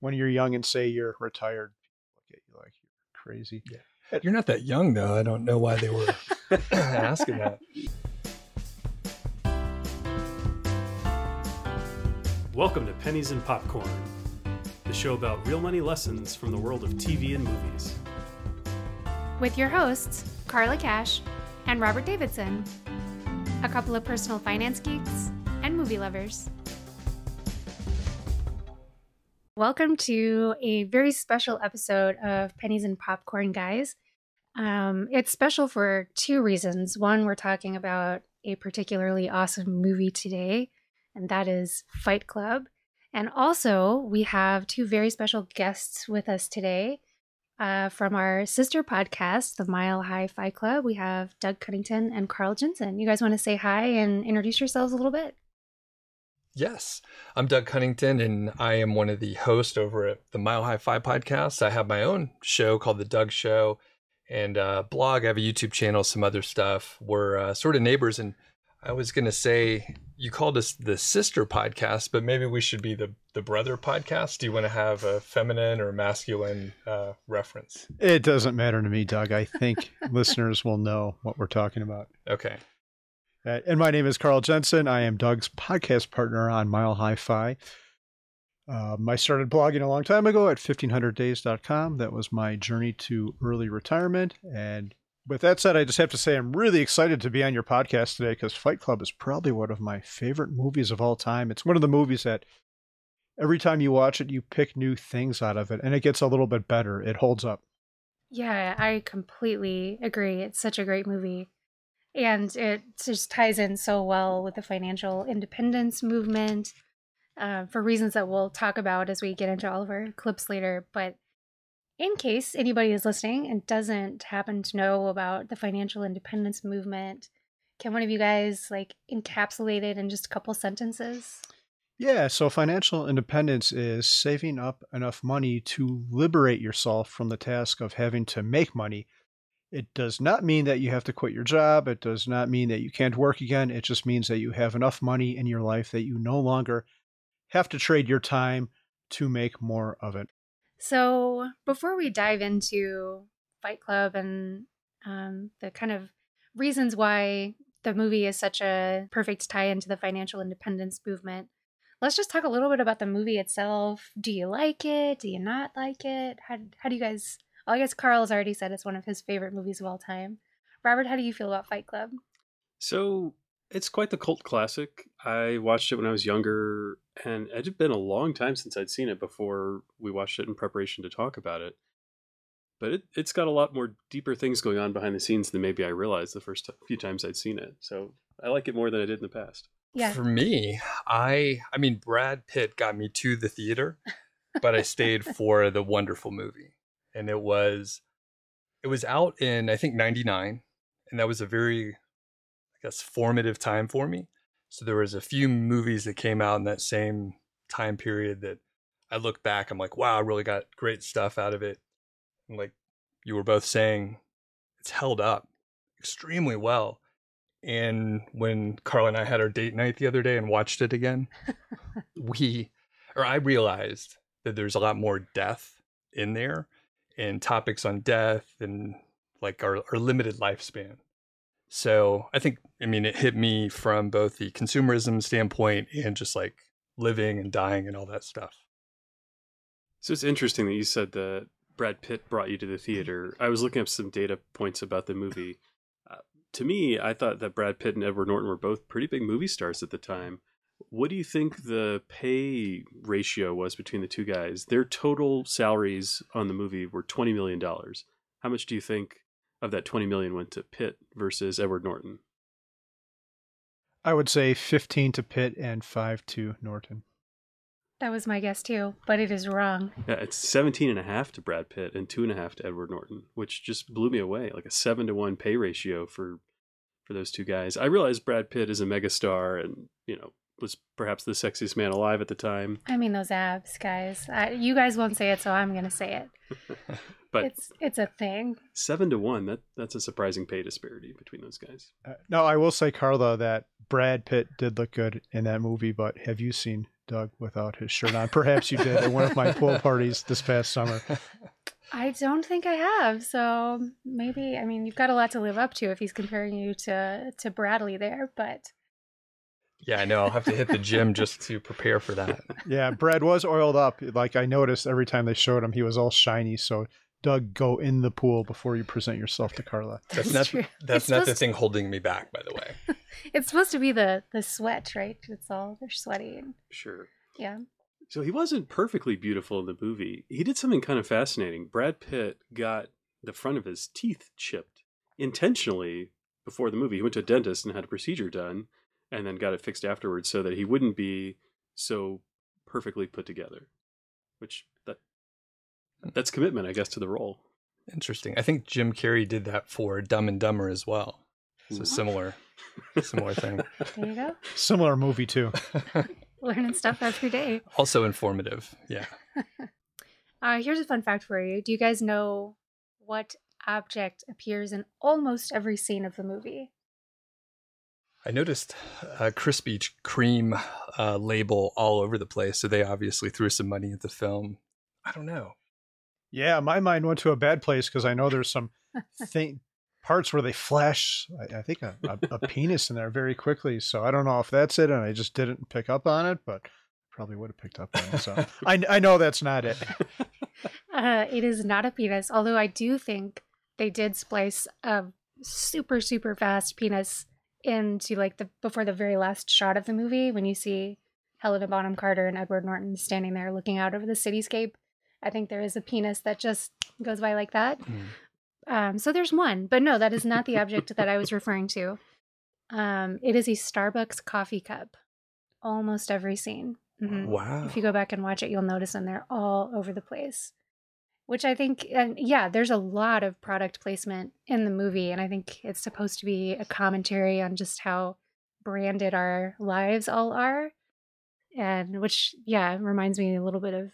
when you're young and say you're retired, people look at you like you're crazy. Yeah. You're not that young though. I don't know why they were asking that. Welcome to Pennies and Popcorn, the show about real money lessons from the world of TV and movies. With your hosts, Carla Cash and Robert Davidson, a couple of personal finance geeks and movie lovers. Welcome to a very special episode of Pennies and Popcorn, guys. Um, it's special for two reasons. One, we're talking about a particularly awesome movie today, and that is Fight Club. And also, we have two very special guests with us today. Uh, from our sister podcast, the Mile High Fight Club, we have Doug Cunnington and Carl Jensen. You guys want to say hi and introduce yourselves a little bit? Yes, I'm Doug Cunnington, and I am one of the hosts over at the Mile High FI podcast. I have my own show called The Doug Show and a blog. I have a YouTube channel, some other stuff. We're uh, sort of neighbors, and I was going to say you called us the sister podcast, but maybe we should be the the brother podcast. Do you want to have a feminine or masculine uh, reference? It doesn't matter to me, Doug. I think listeners will know what we're talking about. Okay. Uh, and my name is Carl Jensen. I am Doug's podcast partner on Mile High FI. Um, I started blogging a long time ago at 1500days.com. That was my journey to early retirement. And with that said, I just have to say I'm really excited to be on your podcast today because Fight Club is probably one of my favorite movies of all time. It's one of the movies that every time you watch it, you pick new things out of it and it gets a little bit better. It holds up. Yeah, I completely agree. It's such a great movie. And it just ties in so well with the financial independence movement uh, for reasons that we'll talk about as we get into all of our clips later. But in case anybody is listening and doesn't happen to know about the financial independence movement, can one of you guys like encapsulate it in just a couple sentences? Yeah, so financial independence is saving up enough money to liberate yourself from the task of having to make money. It does not mean that you have to quit your job. It does not mean that you can't work again. It just means that you have enough money in your life that you no longer have to trade your time to make more of it. So, before we dive into Fight Club and um, the kind of reasons why the movie is such a perfect tie into the financial independence movement, let's just talk a little bit about the movie itself. Do you like it? Do you not like it? How, how do you guys? Well, I guess Carl has already said it's one of his favorite movies of all time. Robert, how do you feel about Fight Club? So, it's quite the cult classic. I watched it when I was younger, and it had been a long time since I'd seen it before we watched it in preparation to talk about it. But it, it's got a lot more deeper things going on behind the scenes than maybe I realized the first few times I'd seen it. So I like it more than I did in the past. Yeah. For me, I I mean Brad Pitt got me to the theater, but I stayed for the wonderful movie. And it was it was out in I think 99 and that was a very I guess formative time for me. So there was a few movies that came out in that same time period that I look back, I'm like, wow, I really got great stuff out of it. And like you were both saying, it's held up extremely well. And when Carl and I had our date night the other day and watched it again, we, or I realized that there's a lot more death in there and topics on death and like our, our limited lifespan. So I think, I mean, it hit me from both the consumerism standpoint and just like living and dying and all that stuff. So it's interesting that you said that Brad Pitt brought you to the theater. I was looking up some data points about the movie. Uh, to me, I thought that Brad Pitt and Edward Norton were both pretty big movie stars at the time. What do you think the pay ratio was between the two guys? Their total salaries on the movie were $20 million. How much do you think of that 20 million went to Pitt versus Edward Norton? I would say 15 to Pitt and 5 to Norton. That was my guess too, but it is wrong. Yeah, it's 17 and a half to Brad Pitt and two and a half to Edward Norton, which just blew me away. Like a seven to one pay ratio for for those two guys. I realized Brad Pitt is a megastar and, you know, was perhaps the sexiest man alive at the time. I mean, those abs, guys. I, you guys won't say it, so I'm going to say it. but it's it's a thing. seven to one, that that's a surprising pay disparity between those guys. Uh, no, I will say, Carla, that Brad Pitt did look good in that movie, but have you seen Doug without his shirt on. Perhaps you did at one of my pool parties this past summer. I don't think I have. So maybe I mean you've got a lot to live up to if he's comparing you to to Bradley there, but Yeah, I know. I'll have to hit the gym just to prepare for that. Yeah, Brad was oiled up. Like I noticed every time they showed him, he was all shiny. So, Doug, go in the pool before you present yourself to Carla. That's, That's not true. that's It's not the thing holding me back, by the way. it's supposed to be the the sweat, right? It's all they're sweating. Sure. Yeah. So he wasn't perfectly beautiful in the movie. He did something kind of fascinating. Brad Pitt got the front of his teeth chipped intentionally before the movie. He went to a dentist and had a procedure done and then got it fixed afterwards so that he wouldn't be so perfectly put together. Which that that's commitment, I guess, to the role. Interesting. I think Jim Carrey did that for Dumb and Dumber as well. It's Ooh. a similar similar thing. There you go. Similar movie too. Learning stuff every day. Also informative. Yeah. Uh, here's a fun fact for you. Do you guys know what object appears in almost every scene of the movie? I noticed a Krispy Kreme uh, label all over the place, so they obviously threw some money at the film. I don't know. Yeah, my mind went to a bad place because I know there's some thing parts where they flash. I, I think a, a, a penis in there very quickly. So I don't know if that's it, and I just didn't pick up on it, but probably would have picked up on it. So I, I know that's not it. Uh, it is not a penis, although I do think they did splice a super, super fast penis into like the before the very last shot of the movie when you see Helena Bonham Carter and Edward Norton standing there looking out over the cityscape. I think there is a penis that just goes by like that. Mm. Um, so there's one, but no, that is not the object that I was referring to. Um, it is a Starbucks coffee cup. Almost every scene. Mhm. Wow. If you go back and watch it, you'll notice them. They're all over the place. Which I think, and yeah, there's a lot of product placement in the movie. And I think it's supposed to be a commentary on just how branded our lives all are. And which, yeah, reminds me a little bit of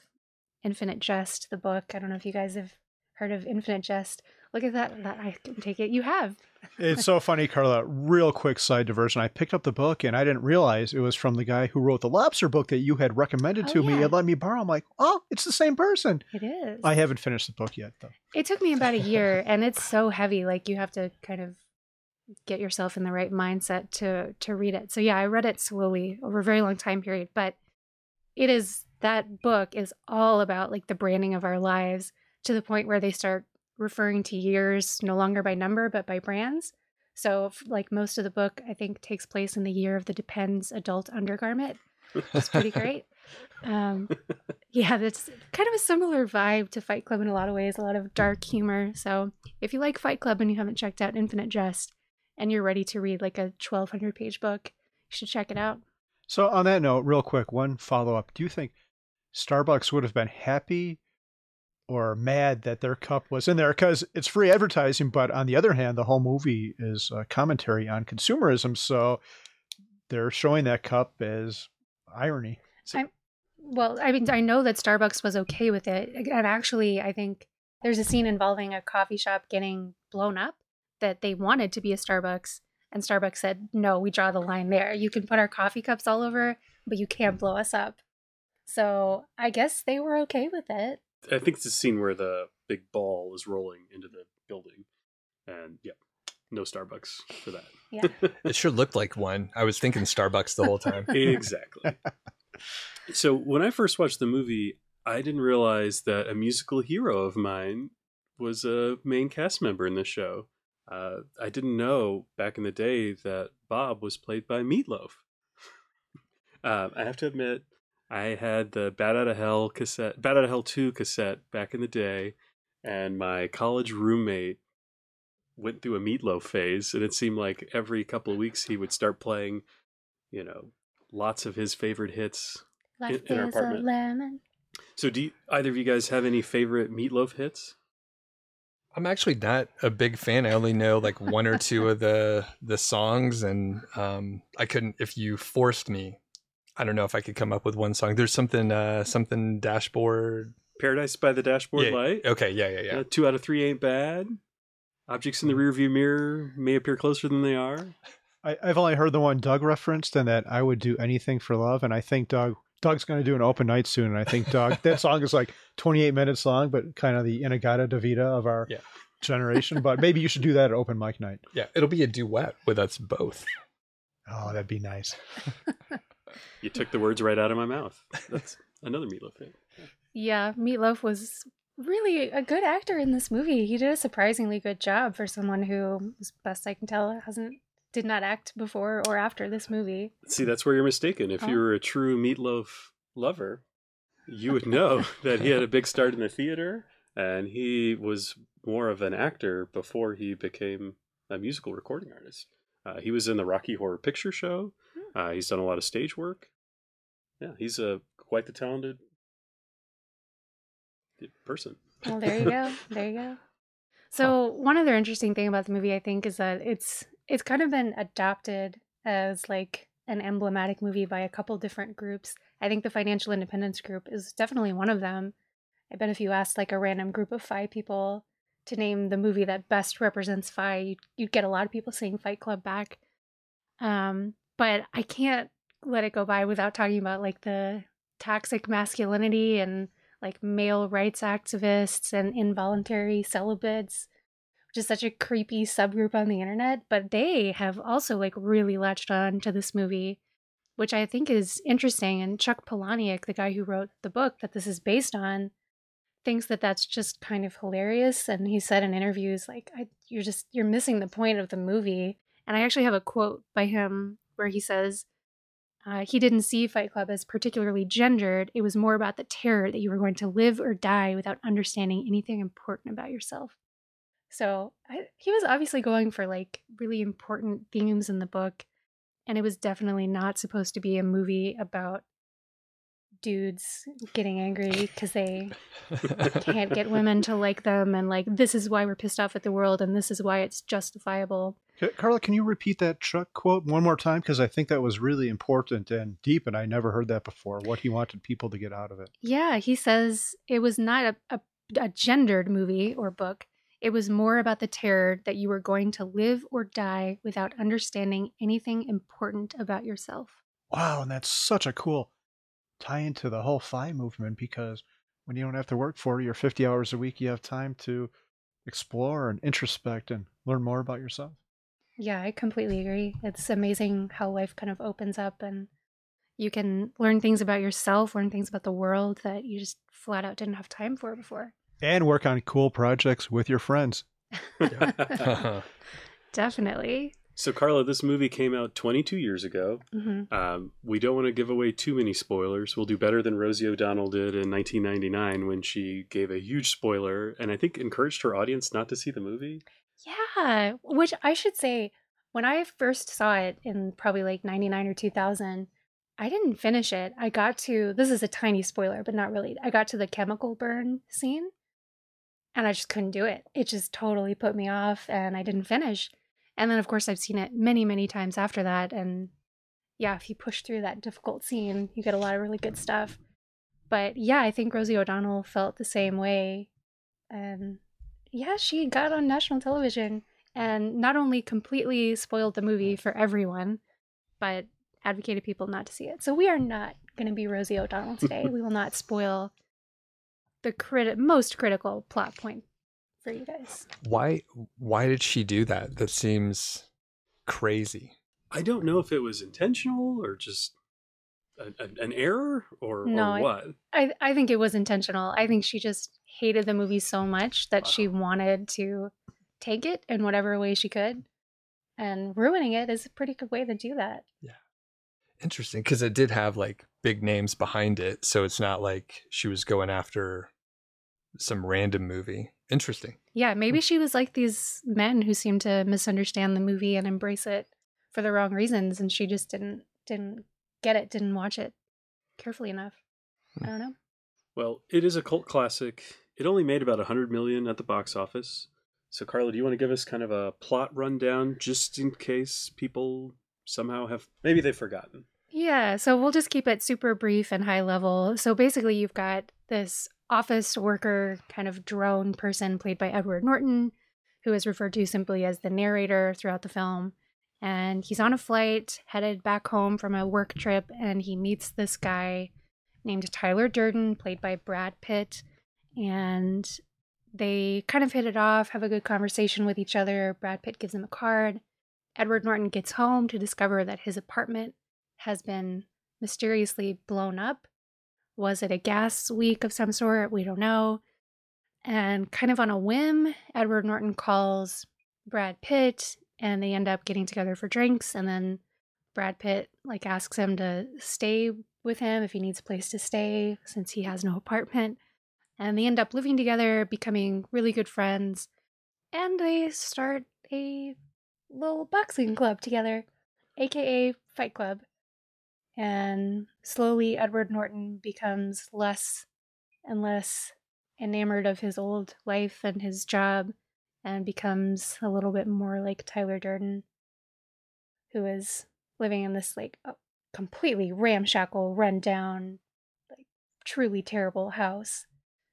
Infinite Jest, the book. I don't know if you guys have heard of Infinite Jest. Look at that. that I can take it. You have. It's so funny, Carla. Real quick side diversion. I picked up the book and I didn't realize it was from the guy who wrote the lobster book that you had recommended Oh, to me yeah. and let me borrow. I'm like, oh, it's the same person. It is. I haven't finished the book yet, though. It took me about a year, and it's so heavy. Like you have to kind of get yourself in the right mindset to to read it. So yeah, I read it slowly over a very long time period, but it is that book is all about like the branding of our lives to the point where they start referring to years no longer by number but by brands. So like most of the book, I think takes place in the year of the Depends adult undergarment. It's pretty great. Um, yeah, that's kind of a similar vibe to Fight Club in a lot of ways, a lot of dark humor. So if you like Fight Club and you haven't checked out Infinite Jest and you're ready to read like a 1200 page book, you should check it out. So, on that note, real quick, one follow up. Do you think Starbucks would have been happy or mad that their cup was in there? Because it's free advertising, but on the other hand, the whole movie is a commentary on consumerism. So, they're showing that cup as irony. Well, I mean, I know that Starbucks was okay with it. And actually, I think there's a scene involving a coffee shop getting blown up that they wanted to be a Starbucks. And Starbucks said, no, we draw the line there. You can put our coffee cups all over, but you can't blow us up. So I guess they were okay with it. I think it's the scene where the big ball is rolling into the building. And yeah, no Starbucks for that. Yeah. It sure looked like one. I was thinking Starbucks the whole time. exactly. so when I first watched the movie, I didn't realize that a musical hero of mine was a main cast member in the show. Uh, I didn't know back in the day that Bob was played by Meatloaf. Uh, I have to admit, I had the Bat Out of Hell cassette, Bat Out of Hell 2 cassette back in the day, and my college roommate went through a Meatloaf phase, and it seemed like every couple of weeks he would start playing, you know, lots of his favorite hits. Life in our is a apartment. lemon. So, do you, either of you guys have any favorite Meatloaf hits? I'm actually not a big fan. I only know like one or two of the the songs, and um, I couldn't. If you forced me, I don't know if I could come up with one song. There's something, uh, something dashboard. Paradise by the Dashboard Yeah, Light. Okay, yeah, yeah, yeah. Uh, two out of three ain't bad. Objects in the rearview mirror may appear closer than they are. I, I've only heard the one Doug referenced, and that I would do anything for love. And I think Doug Doug's going to do an open night soon, and I think Doug that song is like 28 minutes long, but kind of the In-A-Gadda-Da-Vida of our Yeah. generation. But maybe you should do that at open mic night. Yeah, it'll be a duet with us both. Oh, that'd be nice. You took the words right out of my mouth. That's another meatloaf thing. Yeah, Meatloaf was really a good actor in this movie. He did a surprisingly good job for someone who, as best I can tell, hasn't did not act before or after this movie. See, that's where you're mistaken. If Oh. you were a true meatloaf lover, you would know that he had a big start in the theater and he was more of an actor before he became a musical recording artist. Uh, he was in the Rocky Horror Picture Show. Uh, he's done a lot of stage work. Yeah, he's a quite the talented person. Well, there you go. There you go. So one other interesting thing about the movie, I think, is that it's it's kind of been adopted as like an emblematic movie by a couple different groups. I think the Financial Independence Group is definitely one of them. I bet if you asked like a random group of five people to name the movie that best represents FI, you'd, you'd get a lot of people saying Fight Club back. Um, but I can't let it go by without talking about like the toxic masculinity and like male rights activists and involuntary celibates, which is such a creepy subgroup on the internet. But they have also like really latched on to this movie, which I think is interesting. And Chuck Palahniuk, the guy who wrote the book that this is based on, thinks that that's just kind of hilarious. And he said in interviews, like, I, "You're just you're missing the point of the movie." And I actually have a quote by him where he says. Uh, he didn't see Fight Club as particularly gendered. It was more about the terror that you were going to live or die without understanding anything important about yourself. So I, he was obviously going for like really important themes in the book, and it was definitely not supposed to be a movie about dudes getting angry because they can't get women to like them, and like this is why we're pissed off at the world, and this is why it's justifiable. Ca- Carla, can you repeat that Chuck quote one more time? Because I think that was really important and deep, and I never heard that before. What he wanted people to get out of it. Yeah, he says it was not a, a, a gendered movie or book. It was more about the terror that you were going to live or die without understanding anything important about yourself. Wow, and that's such a cool tie into the whole FI movement because when you don't have to work 40 or 50 hours a week, you have time to explore and introspect and learn more about yourself. Yeah, I completely agree. It's amazing how life kind of opens up and you can learn things about yourself, learn things about the world that you just flat out didn't have time for before. And work on cool projects with your friends. Definitely. So, Carla, this movie came out 22 years ago. hmm Um, we don't want to give away too many spoilers. We'll do better than Rosie O'Donnell did in 1999 when she gave a huge spoiler and I think encouraged her audience not to see the movie. Yeah, which I should say, when I first saw it in probably like 99 or 2000, I didn't finish it. I got to, this is a tiny spoiler, but not really. I got to the chemical burn scene and I just couldn't do it. It just totally put me off and I didn't finish. And then, of course, I've seen it many, many times after that. And yeah, if you push through that difficult scene, you get a lot of really good stuff. But yeah, I think Rosie O'Donnell felt the same way. And yeah, she got on national television and not only completely spoiled the movie for everyone, but advocated people not to see it. So we are not going to be Rosie O'Donnell today. we will not spoil the crit- most critical plot point for you guys. why why did she do that? That seems crazy. I don't know if it was intentional or just a, a- an error or, No, or what. I, I think it was intentional. I think she just hated the movie so much that she wanted to take it in whatever way she could. And ruining it is a pretty good way to do that. Yeah. Interesting, because it did have like big names behind it, so it's not like she was going after some random movie. Interesting. Yeah, maybe she was like these men who seem to misunderstand the movie and embrace it for the wrong reasons, and she just didn't didn't get it, didn't watch it carefully enough. I hmm. don't know. Well, it is a cult classic. It only made about 100 million at the box office. So, Carla, do you want to give us kind of a plot rundown just in case people somehow have maybe they've forgotten? Yeah, so we'll just keep it super brief and high level. So basically, you've got this office worker kind of drone person played by Edward Norton, who is referred to simply as the narrator throughout the film. And he's on a flight headed back home from a work trip, and he meets this guy named Tyler Durden, played by Brad Pitt. And they kind of hit it off, have a good conversation with each other. Brad Pitt gives him a card. Edward Norton gets home to discover that his apartment has been mysteriously blown up. Was it a gas leak of some sort? We don't know. And kind of on a whim, Edward Norton calls Brad Pitt and they end up getting together for drinks and then Brad Pitt like asks him to stay with him if he needs a place to stay since he has no apartment. And they end up living together, becoming really good friends, and they start a little boxing club together, aka Fight Club. And slowly Edward Norton becomes less and less enamored of his old life and his job and becomes a little bit more like Tyler Durden, who is living in this like completely ramshackle, run down, like truly terrible house.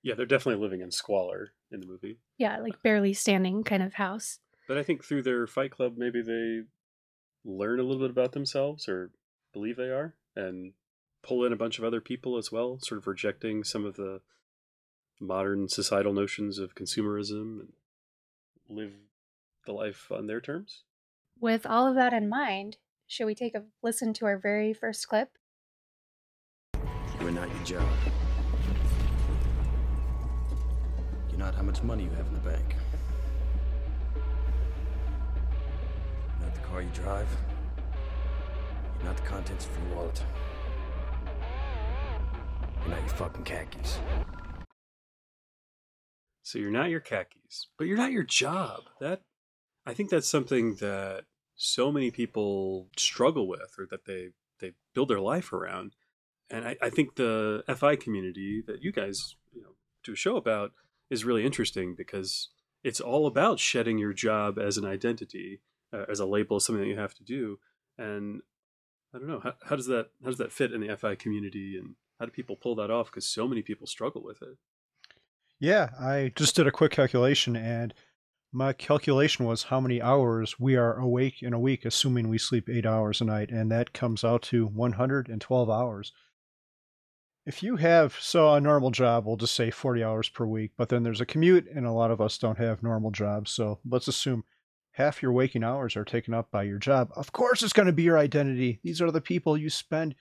Yeah, they're definitely living in squalor in the movie. Yeah, like barely standing kind of house. But I think through their fight club, maybe they learn a little bit about themselves or believe they are and pull in a bunch of other people as well, sort of rejecting some of the modern societal notions of consumerism and live the life on their terms. With all of that in mind, should we take a listen to our very first clip? You are not your job. Not how much money you have in the bank. Not the car you drive. Not the contents of your wallet. You're not your fucking khakis. So you're not your khakis, but you're not your job. That I think that's something that so many people struggle with or that they they build their life around. And I, I think the FI community that you guys you know do a show about is really interesting because it's all about shedding your job as an identity, uh, as a label, something that you have to do. And I don't know how, how does that how does that fit in the FI community, and how do people pull that off? Because so many people struggle with it. Yeah, I just did a quick calculation, and my calculation was how many hours we are awake in a week, assuming we sleep eight hours a night, and that comes out to 112 hours. If you have, so a normal job, we'll just say 40 hours per week, but then there's a commute, and a lot of us don't have normal jobs, so let's assume half your waking hours are taken up by your job. Of course, it's going to be your identity. These are the people you spend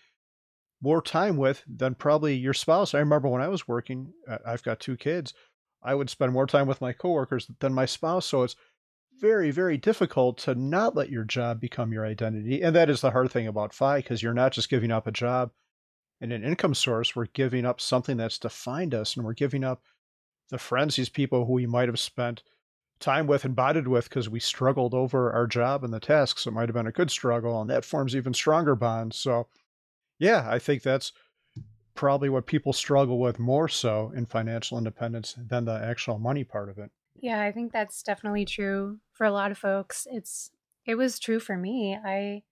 more time with than probably your spouse. I remember when I was working, uh, I've got two kids. I would spend more time with my coworkers than my spouse. So it's very, very difficult to not let your job become your identity. And that is the hard thing about FI because you're not just giving up a job and an income source. We're giving up something that's defined us and we're giving up the friends, these people who we might have spent time with and bonded with because we struggled over our job and the tasks. It might have been a good struggle and that forms even stronger bonds. So yeah, I think that's probably what people struggle with more so in financial independence than the actual money part of it. Yeah, I think that's definitely true for a lot of folks. It's it was true for me. I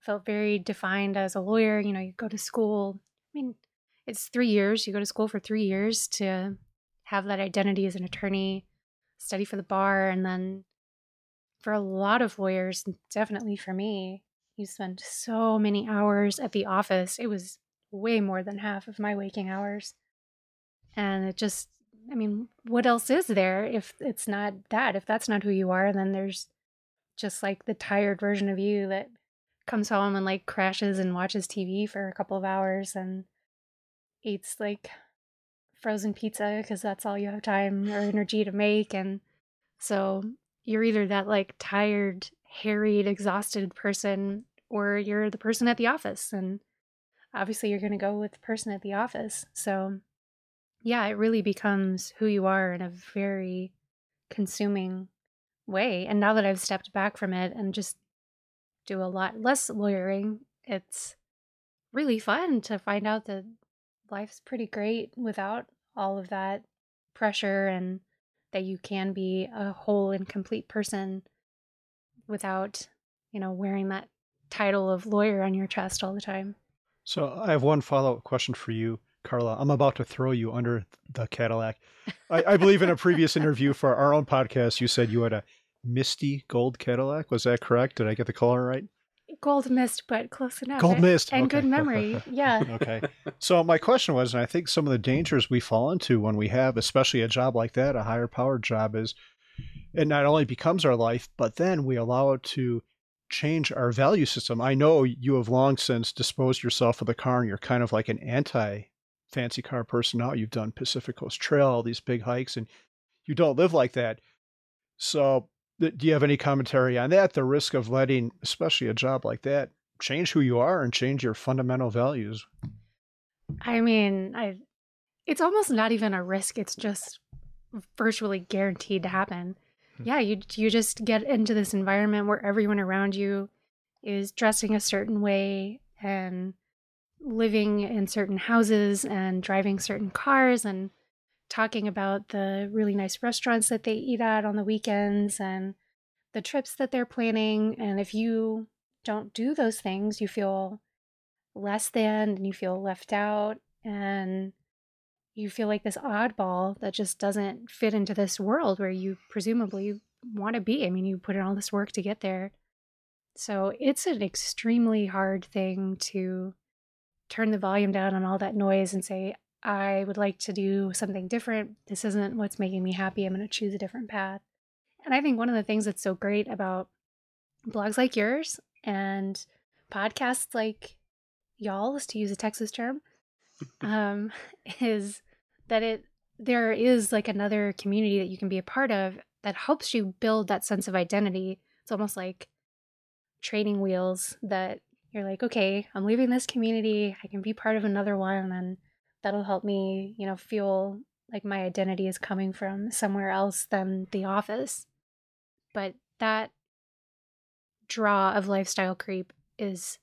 felt very defined as a lawyer, you know, you go to school. I mean, it's 3 years. You go to school for 3 years to have that identity as an attorney, study for the bar and then for a lot of lawyers, definitely for me, you spend so many hours at the office. It was way more than half of my waking hours. And it just, I mean, what else is there if it's not that? If that's not who you are, then there's just like the tired version of you that comes home and like crashes and watches TV for a couple of hours and eats like frozen pizza because that's all you have time or energy to make. And so you're either that like tired, harried, exhausted person, or you're the person at the office. And obviously, you're going to go with the person at the office. So, yeah, it really becomes who you are in a very consuming way. And now that I've stepped back from it and just do a lot less lawyering, it's really fun to find out that life's pretty great without all of that pressure and that you can be a whole and complete person without, you know, wearing that title of lawyer on your chest all the time. So I have one follow up question for you, Carla. I'm about to throw you under the Cadillac. I, I believe in a previous interview for our own podcast, you said you had a misty gold Cadillac. Was that correct? Did I get the color right? gold mist, but close enough. Gold eh? mist, and okay. good memory. Yeah. okay. So my question was, and I think some of the dangers we fall into when we have, especially a job like that, a higher powered job, is it not only becomes our life, but then we allow it to change our value system. I know you have long since disposed yourself of the car, and you're kind of like an anti fancy car person now. You've done Pacific Coast Trail, all these big hikes, and you don't live like that. So, do you have any commentary on that? The risk of letting, especially a job like that, change who you are and change your fundamental values. I mean, I it's almost not even a risk. It's just virtually guaranteed to happen. Hmm. Yeah, you you just get into this environment where everyone around you is dressing a certain way and living in certain houses and driving certain cars and talking about the really nice restaurants that they eat at on the weekends and the trips that they're planning and if you don't do those things, you feel less than and you feel left out and you feel like this oddball that just doesn't fit into this world where you presumably want to be. I mean, you put in all this work to get there. So it's an extremely hard thing to turn the volume down on all that noise and say, I would like to do something different. This isn't what's making me happy. I'm going to choose a different path. And I think one of the things that's so great about blogs like yours and podcasts like y'all's, to use a Texas term, um, is that it there is like another community that you can be a part of that helps you build that sense of identity. It's almost like training wheels that you're like, okay, I'm leaving this community. I can be part of another one, and that'll help me, you know, feel like my identity is coming from somewhere else than the office. But that draw of lifestyle creep is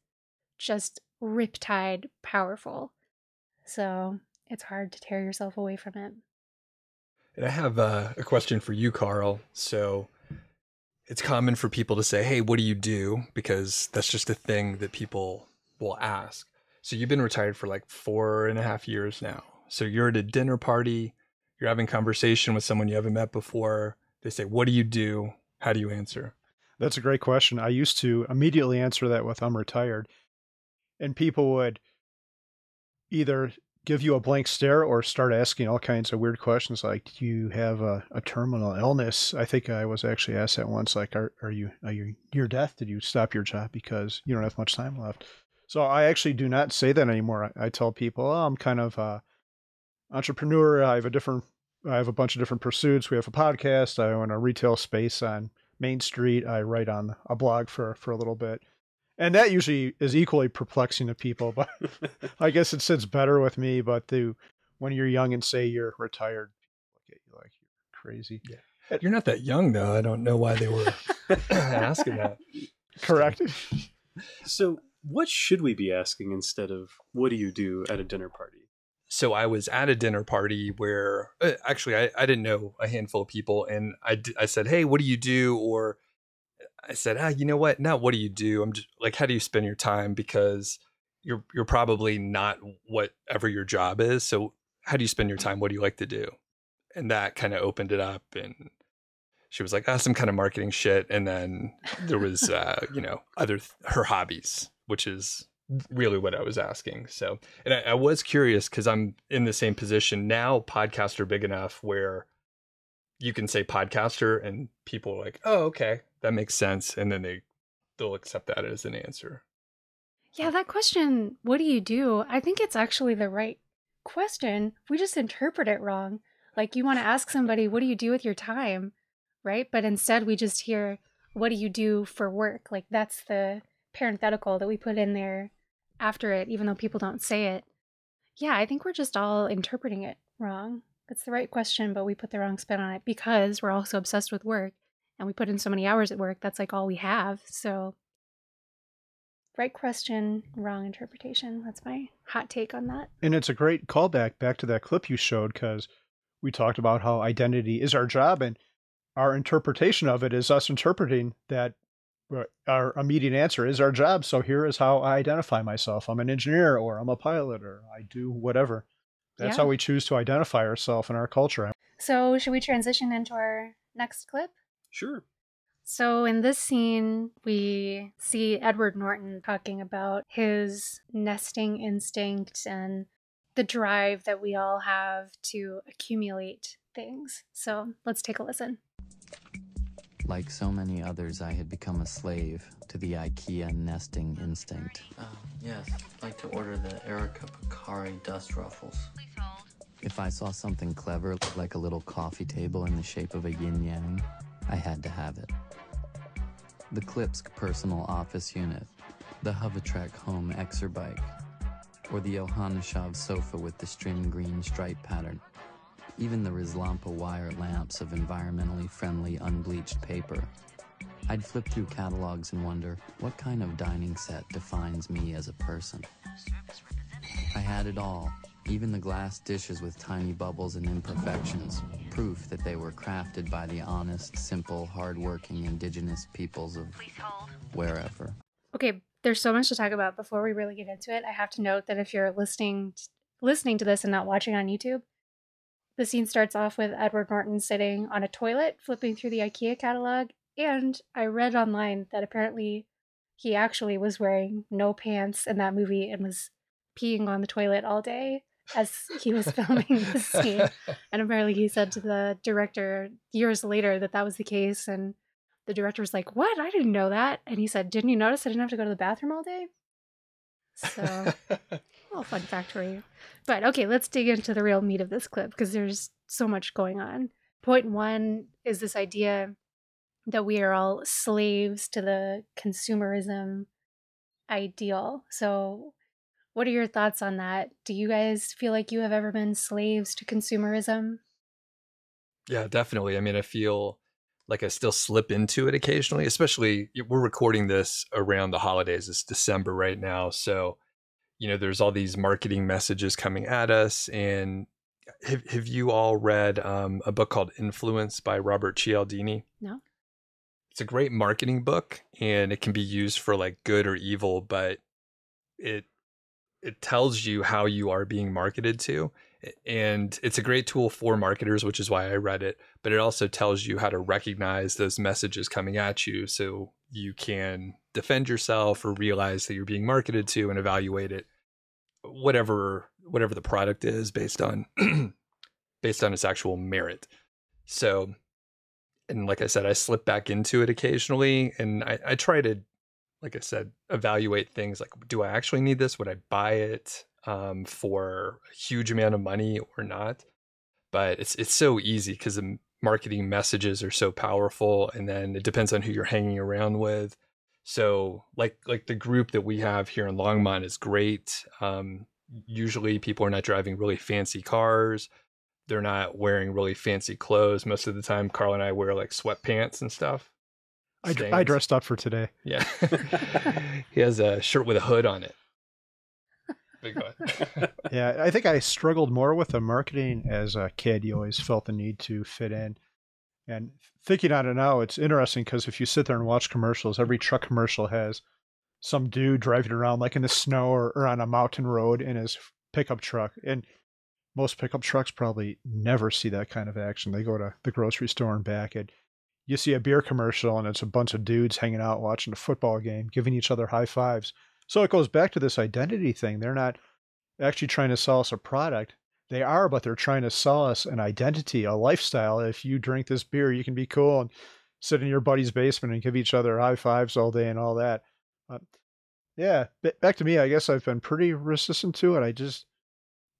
just riptide powerful. So it's hard to tear yourself away from it. And I have uh, a question for you, Carl. So it's common for people to say, Hey, what do you do? Because that's just a thing that people will ask. So you've been retired for like four and a half years now. So you're at a dinner party, you're having conversation with someone you haven't met before. They say, What do you do? How do you answer? That's a great question. I used to immediately answer that with I'm retired. And people would either give you a blank stare or start asking all kinds of weird questions like, Do you have a, a terminal illness? I think I was actually asked that once, like, Are, are you are you near death? Did you stop your job because you don't have much time left? So I actually do not say that anymore. I, I tell people, oh, I'm kind of a entrepreneur. I have a different I have a bunch of different pursuits. We have a podcast. I own a retail space on Main Street. I write on a blog for for a little bit, and that usually is equally perplexing to people. But I guess it sits better with me. But the when you're young and say you're retired, look at you like you're crazy. Yeah. You're not that young, though. I don't know why they were asking that. Correct. so, what should we be asking instead of what do you do at a dinner party? so I was at a dinner party where uh, actually I, I didn't know a handful of people, and I, d- I said, "Hey, what do you do?" Or I said, "Ah, you know what? Not what do you do? I'm just like, how do you spend your time? Because you're you're probably not whatever your job is. So how do you spend your time? What do you like to do?" And that kind of opened it up, and she was like, "Ah, some kind of marketing shit." And then there was, uh, you know, other th- her hobbies, which is really what I was asking. So, and I, I was curious because I'm in the same position now. Podcasts are big enough where you can say podcaster, and people are like, "Oh, okay, that makes sense," and then they they'll accept that as an answer. Yeah, that question, what do you do? I think it's actually the right question. We just interpret it wrong. Like you want to ask somebody, what do you do with your time? Right? But instead we just hear, what do you do for work? Like that's the parenthetical that we put in there after it, even though people don't say it. Yeah, I think we're just all interpreting it wrong. It's the right question, but we put the wrong spin on it because we're all so obsessed with work and we put in so many hours at work. That's like all we have. So Right question, wrong interpretation. That's my hot take on that. And it's a great callback back to that clip you showed because we talked about how identity is our job and our interpretation of it is us interpreting that our immediate answer is our job. So here is how I identify myself. I'm an engineer or I'm a pilot or I do whatever. That's Yeah. how we choose to identify ourselves in our culture. So, should we transition into our next clip? Sure. So, in this scene, we see Edward Norton talking about his nesting instinct and the drive that we all have to accumulate things. So, let's take a listen. Like so many others, I had become a slave to the IKEA nesting instinct. Oh, yes. I'd like to order the Erika Pekkari dust ruffles. If I saw something clever, like a little coffee table in the shape of a yin yang, I had to have it. The Klipsk personal office unit, the Hovetrekke home exer bike, or the Ohamshab sofa with the Strinne green stripe pattern. Even the Rislampa wire lamps of environmentally friendly unbleached paper. I'd flip through catalogs and wonder what kind of dining set defines me as a person. I had it all, even the glass dishes with tiny bubbles and imperfections, proof that they were crafted by the honest, simple, hardworking indigenous peoples of wherever. Okay, there's so much to talk about before we really get into it. I have to note that if you're listening listening to this and not watching on YouTube, the scene starts off with Edward Norton sitting on a toilet flipping through the IKEA catalog, and I read online that apparently he actually was wearing no pants in that movie and was peeing on the toilet all day as he was filming this scene. And apparently he said to the director years later that that was the case and the director was like, "What? I didn't know that." And he said, "Didn't you notice I didn't have to go to the bathroom all day?" So, little fun fact for you. But okay, let's dig into the real meat of this clip because there's so much going on. Point one is this idea that we are all slaves to the consumerism ideal. So, what are your thoughts on that? Do you guys feel like you have ever been slaves to consumerism? Yeah, definitely. I mean, I feel like I still slip into it occasionally, especially we're recording this around the holidays. It's December right now. So, you know, there's all these marketing messages coming at us. And have, have you all read um, a book called Influence by Robert Cialdini? No. It's a great marketing book and it can be used for like good or evil, but it it tells you how you are being marketed to and it's a great tool for marketers which is why i read it but it also tells you how to recognize those messages coming at you so you can defend yourself or realize that you're being marketed to and evaluate it whatever whatever the product is based on based on its actual merit so and like i said i slip back into it occasionally and i, I try to like I said, evaluate things like do I actually need this? Would I buy it um, for a huge amount of money or not? But it's it's so easy because the marketing messages are so powerful, and then it depends on who you're hanging around with. So like like the group that we have here in Longmont is great. Um, usually people are not driving really fancy cars. They're not wearing really fancy clothes. Most of the time, Carl and I wear like sweatpants and stuff. I, I dressed up for today. Yeah. he has a shirt with a hood on it. yeah, I think I struggled more with the marketing as a kid. You always felt the need to fit in. And thinking on it now, it's interesting because if you sit there and watch commercials, every truck commercial has some dude driving around like in the snow or, or on a mountain road in his pickup truck. And most pickup trucks probably never see that kind of action. They go to the grocery store and back. And you see a beer commercial and it's a bunch of dudes hanging out watching a football game, giving each other high fives. So it goes back to this identity thing. They're not actually trying to sell us a product. They are, but they're trying to sell us an identity, a lifestyle. If you drink this beer, you can be cool and sit in your buddy's basement and give each other high fives all day and all that. But yeah, back to me. I guess I've been pretty resistant to it. I just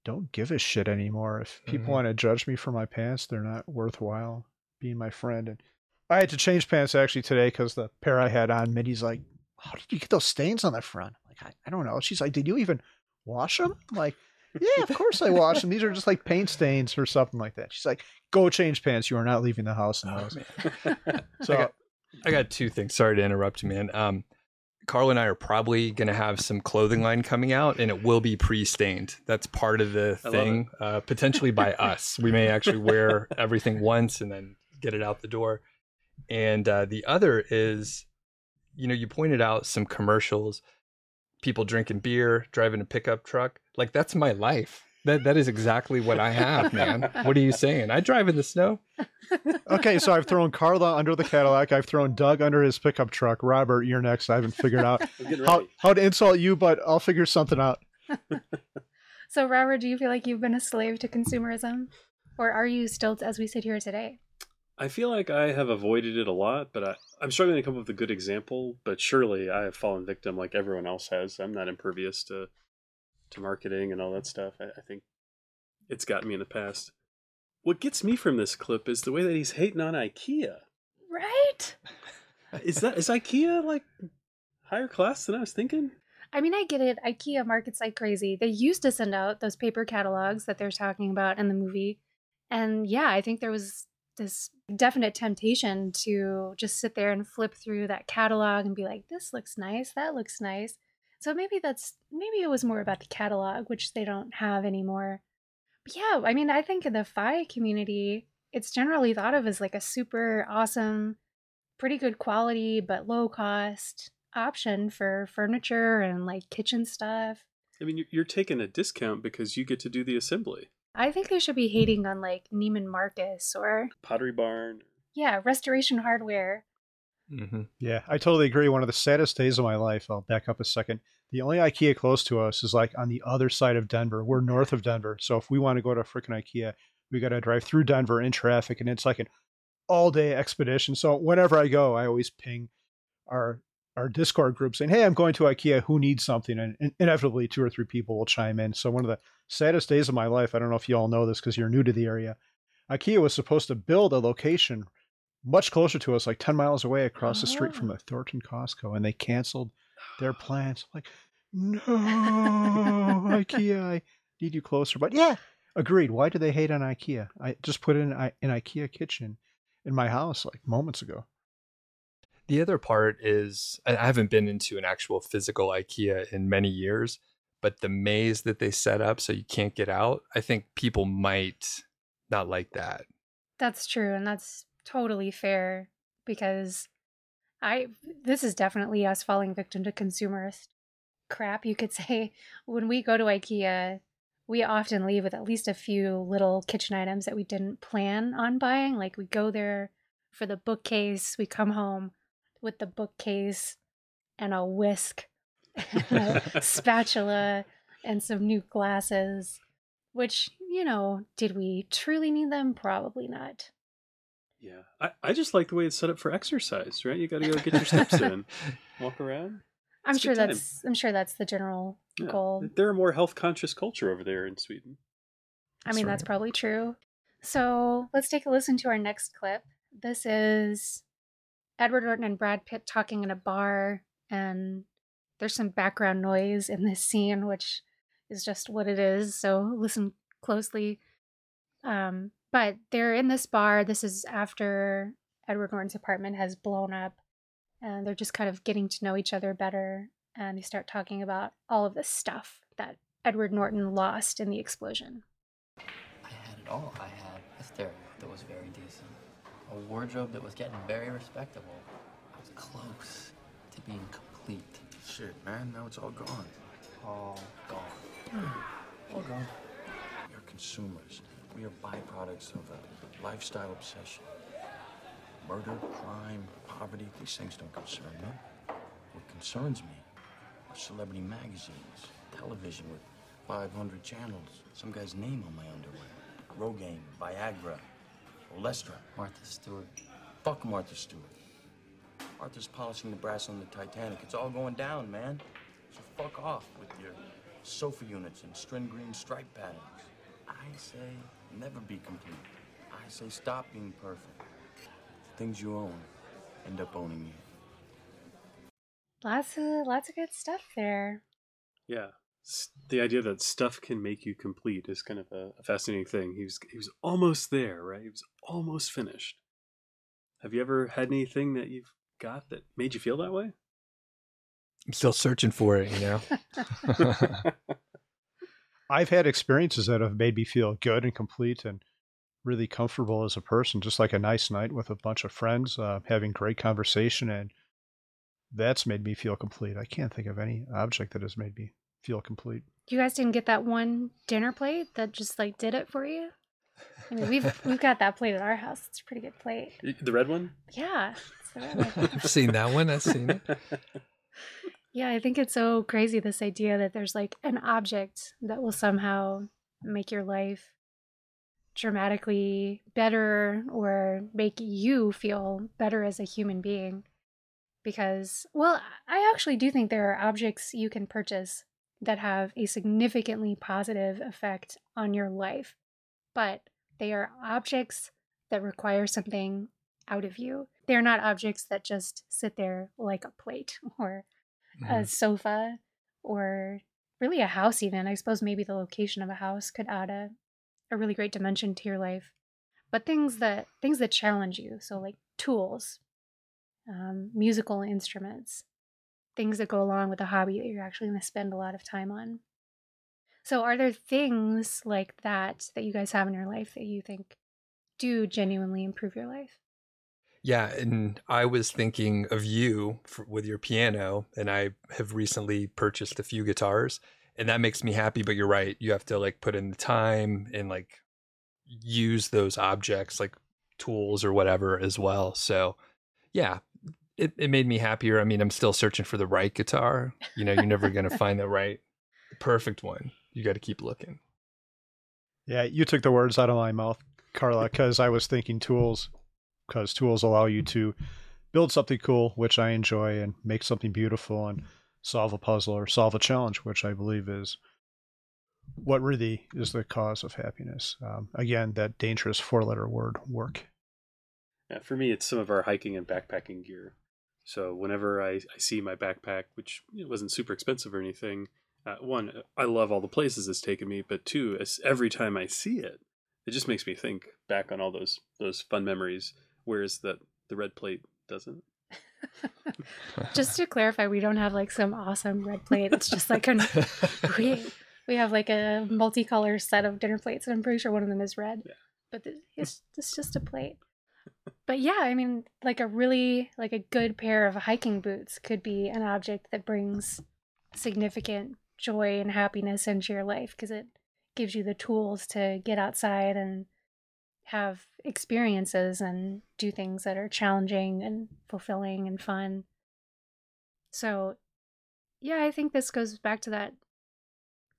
don't give a shit anymore. If people mm-hmm. want to judge me for my pants, they're not worthwhile being my friend. And I had to change pants actually today because the pair I had on, Mindy's like, "How did you get those stains on the front?" I'm like, I, I don't know. She's like, "Did you even wash them?" I'm like, "Yeah, of course I wash them. These are just like paint stains or something like that." She's like, "Go change pants. You are not leaving the house in those." Oh, so I got, I got, two things. Sorry to interrupt you, man. Um, Carl and I are probably going to have some clothing line coming out, and it will be pre-stained. That's part of the thing, uh, potentially by us. We may actually wear everything once and then get it out the door. And uh, the other is, you know, you pointed out some commercials, people drinking beer, driving a pickup truck. Like that's my life. That that is exactly what I have, man. What are you saying? I drive in the snow. Okay, so I've thrown Carla under the Cadillac. I've thrown Doug under his pickup truck. Robert, you're next. I haven't figured out how, how to insult you, but I'll figure something out. So, Robert, do you feel like you've been a slave to consumerism? Or are you still as we sit here today? I feel like I have avoided it a lot, but I, I'm struggling to come up with a good example. But surely I have fallen victim like everyone else has. I'm not impervious to to marketing and all that stuff. I, I think it's got me in the past. What gets me from this clip is the way that he's hating on IKEA. Right? Is that is IKEA like higher class than I was thinking? I mean, I get it. IKEA markets like crazy. They used to send out those paper catalogs that they're talking about in the movie. And yeah, I think there was this definite temptation to just sit there and flip through that catalog and be like, this looks nice, that looks nice. So maybe that's maybe it was more about the catalog, which they don't have anymore. But yeah, I mean, I think in the FI community, it's generally thought of as like a super awesome, pretty good quality, but low cost option for furniture and like kitchen stuff. I mean, you're taking a discount because you get to do the assembly. I think they should be hating on like Neiman Marcus or Pottery Barn. yeah, Restoration Hardware. Mm-hmm. Yeah, I totally agree. One of the saddest days of my life. I'll back up a second. The only IKEA close to us is like on the other side of Denver. We're north of Denver. So if we want to go to a freaking IKEA, we got to drive through Denver in traffic, and it's like an all day expedition. So whenever I go, I always ping our our Discord group saying, "Hey, I'm going to IKEA. Who needs something?" And, and inevitably, two or three people will chime in. So one of the saddest days of my life. I don't know if you all know this because you're new to the area. IKEA was supposed to build a location much closer to us, like 10 miles away across the street from Oh. the Thornton Costco, and they canceled their plans. Like, no, IKEA, I need you closer. But yeah, agreed. Why do they hate on IKEA? I just put in I- an IKEA kitchen in my house like moments ago. The other part is I haven't been into an actual physical IKEA in many years, but the maze that they set up so you can't get out, I think people might not like that. That's true, and that's totally fair because I this is definitely us falling victim to consumerist crap, you could say. When we go to IKEA, we often leave with at least a few little kitchen items that we didn't plan on buying. Like we go there for the bookcase, we come home with the bookcase and a whisk, and a spatula, and some new glasses. Which, you know, did we truly need them? Probably not. Yeah, I, I just like the way it's set up for exercise. Right, you got to go get your steps in, walk around. I'm It's sure good time. that's I'm sure that's the general Yeah. goal. They're a more health conscious culture over there in Sweden. I mean, That's that's probably true. So let's take a listen to our next clip. This is Edward Norton and Brad Pitt talking in a bar, and there's some background noise in this scene, which is just what it is. So listen closely. Um, but they're in this bar. This is after Edward Norton's apartment has blown up, and they're just kind of getting to know each other better. And they start talking about all of the stuff that Edward Norton lost in the explosion. I had it all. I had a stereo that was very decent, a wardrobe that was getting very respectable. I was close to being complete. Shit, man, now it's all gone. All gone. Hmm. All gone. We are consumers. We are byproducts of a lifestyle obsession. Murder, crime, poverty, these things don't concern me. What concerns me are celebrity magazines, television with 500 channels, some guy's name on my underwear. Rogaine, Viagra, Olestra. Martha Stewart. Fuck Martha Stewart. Martha's polishing the brass on the Titanic. It's all going down, man. So fuck off with your sofa units and Strinne green stripe patterns. I say never be complete. I say stop being perfect. The things you own end up owning you. Lots of lots of good stuff there. Yeah, S- the idea that stuff can make you complete is kind of a, a fascinating thing. He was he was almost there, right? He was almost finished. Have you ever had anything that you've got that made you feel that way? I'm still searching for it, you know. I've had experiences that have made me feel good and complete and really comfortable as a person, just like a nice night with a bunch of friends, uh, having great conversation, and that's made me feel complete. I can't think of any object that has made me feel complete. You guys didn't get that one dinner plate that just like did it for you? I mean, we've we've got that plate at our house. It's a pretty good plate. The red one? Yeah. red one. I've seen that one. I've seen it. Yeah, I think it's so crazy this idea that there's like an object that will somehow make your life dramatically better or make you feel better as a human being. Because, well, I actually do think there are objects you can purchase that have a significantly positive effect on your life, but they are objects that require something out of you. They're not objects that just sit there like a plate or a sofa or really a house even. I suppose maybe the location of a house could add a, a really great dimension to your life. But things that things that challenge you so like tools um, musical instruments things that go along with a hobby that you're actually going to spend a lot of time on so are there things like that that you guys have in your life that you think do genuinely improve your life Yeah, and I was thinking of you for, with your piano, and I have recently purchased a few guitars, and that makes me happy. But you're right; you have to like put in the time and like use those objects like tools or whatever as well. So, yeah, it it made me happier. I mean, I'm still searching for the right guitar. You know, you're never gonna find the right, perfect one. You got to keep looking. Yeah, you took the words out of my mouth, Carla, because I was thinking tools, because tools allow you to build something cool, which I enjoy, and make something beautiful, and solve a puzzle or solve a challenge, which I believe is what really is the cause of happiness. Um, again, that dangerous four letter word, work. Yeah, for me, it's some of our hiking and backpacking gear. So whenever I, I see my backpack, which you know, wasn't super expensive or anything, uh, one, I love all the places it's taken me, but two, as every time I see it, it just makes me think back on all those those fun memories. Whereas that the red plate doesn't. just to clarify we don't have like some awesome red plate it's just like an we, we have like a multicolor set of dinner plates and i'm pretty sure one of them is red Yeah. but it's, it's just a plate but yeah i mean like a really like a good pair of hiking boots could be an object that brings significant joy and happiness into your life because it gives you the tools to get outside and have experiences and do things that are challenging and fulfilling and fun. So, yeah, I think this goes back to that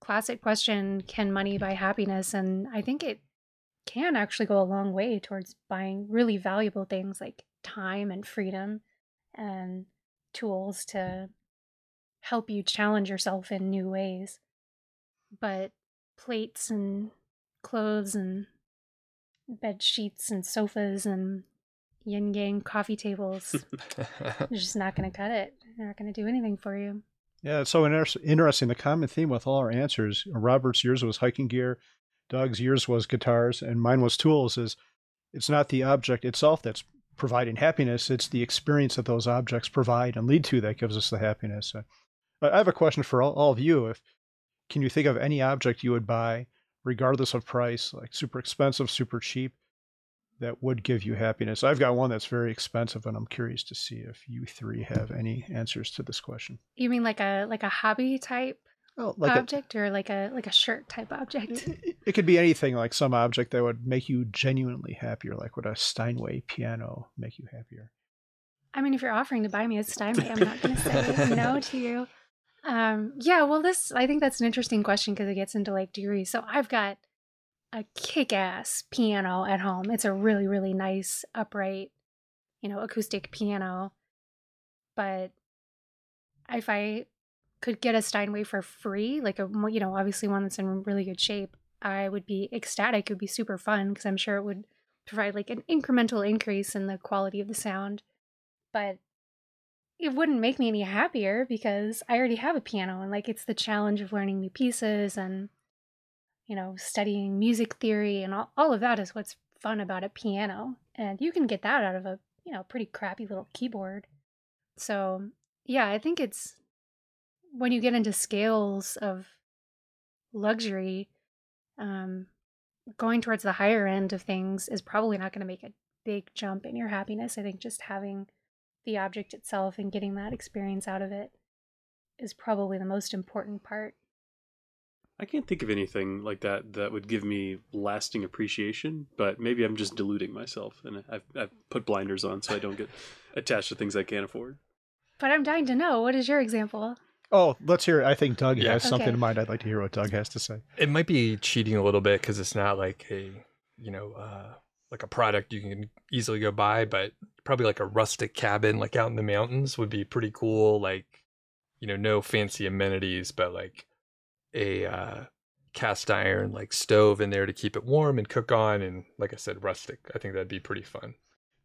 classic question can money buy happiness? And I think it can actually go a long way towards buying really valuable things like time and freedom and tools to help you challenge yourself in new ways. But plates and clothes and bed sheets and sofas and yin yang coffee tables. They're just not going to cut it. They're not going to do anything for you. Yeah, it's so inter- interesting. The common theme with all our answers, uh, Robert's yours was hiking gear, Doug's yours was guitars, and mine was tools. Is it's not the object itself that's providing happiness; it's the experience that those objects provide and lead to that gives us the happiness. Uh, I have a question for all, all of you. If can you think of any object you would buy, regardless of price, like super expensive, super cheap, that would give you happiness? I've got one that's very expensive, and I'm curious to see if you three have any answers to this question. You mean like a like a hobby type Oh, like a, object or like a like a shirt type object? it, it could be anything, like some object that would make you genuinely happier. Like would a Steinway piano make you happier? I mean, if you're offering to buy me a Steinway, I'm not going to say no to you. Um, yeah, well, this I think that's an interesting question because it gets into like degrees. So I've got a kick-ass piano at home. It's a really really nice upright, you know, acoustic piano. But if I could get a Steinway for free, like a you know, obviously one that's in really good shape, I would be ecstatic. It would be super fun because I'm sure it would provide like an incremental increase in the quality of the sound. But it wouldn't make me any happier because I already have a piano and like it's the challenge of learning new pieces and you know studying music theory and all, all of that is what's fun about a piano and you can get that out of a you know pretty crappy little keyboard so yeah i think it's when you get into scales of luxury um going towards the higher end of things is probably not going to make a big jump in your happiness i think just having the object itself and getting that experience out of it is probably the most important part. I can't think of anything like that that would give me lasting appreciation, but maybe I'm just deluding myself and I've, I've put blinders on so I don't get attached to things I can't afford. But I'm dying to know what is your example? Oh, let's hear. It. I think Doug Yeah. has something Okay. in mind. I'd like to hear what Doug has to say. It might be cheating a little bit because it's not like a, you know, uh, like a product you can easily go buy, but probably like a rustic cabin, like out in the mountains, would be pretty cool. Like, you know, no fancy amenities, but like a uh, cast iron like stove in there to keep it warm and cook on, and like I said, rustic. I think that'd be pretty fun.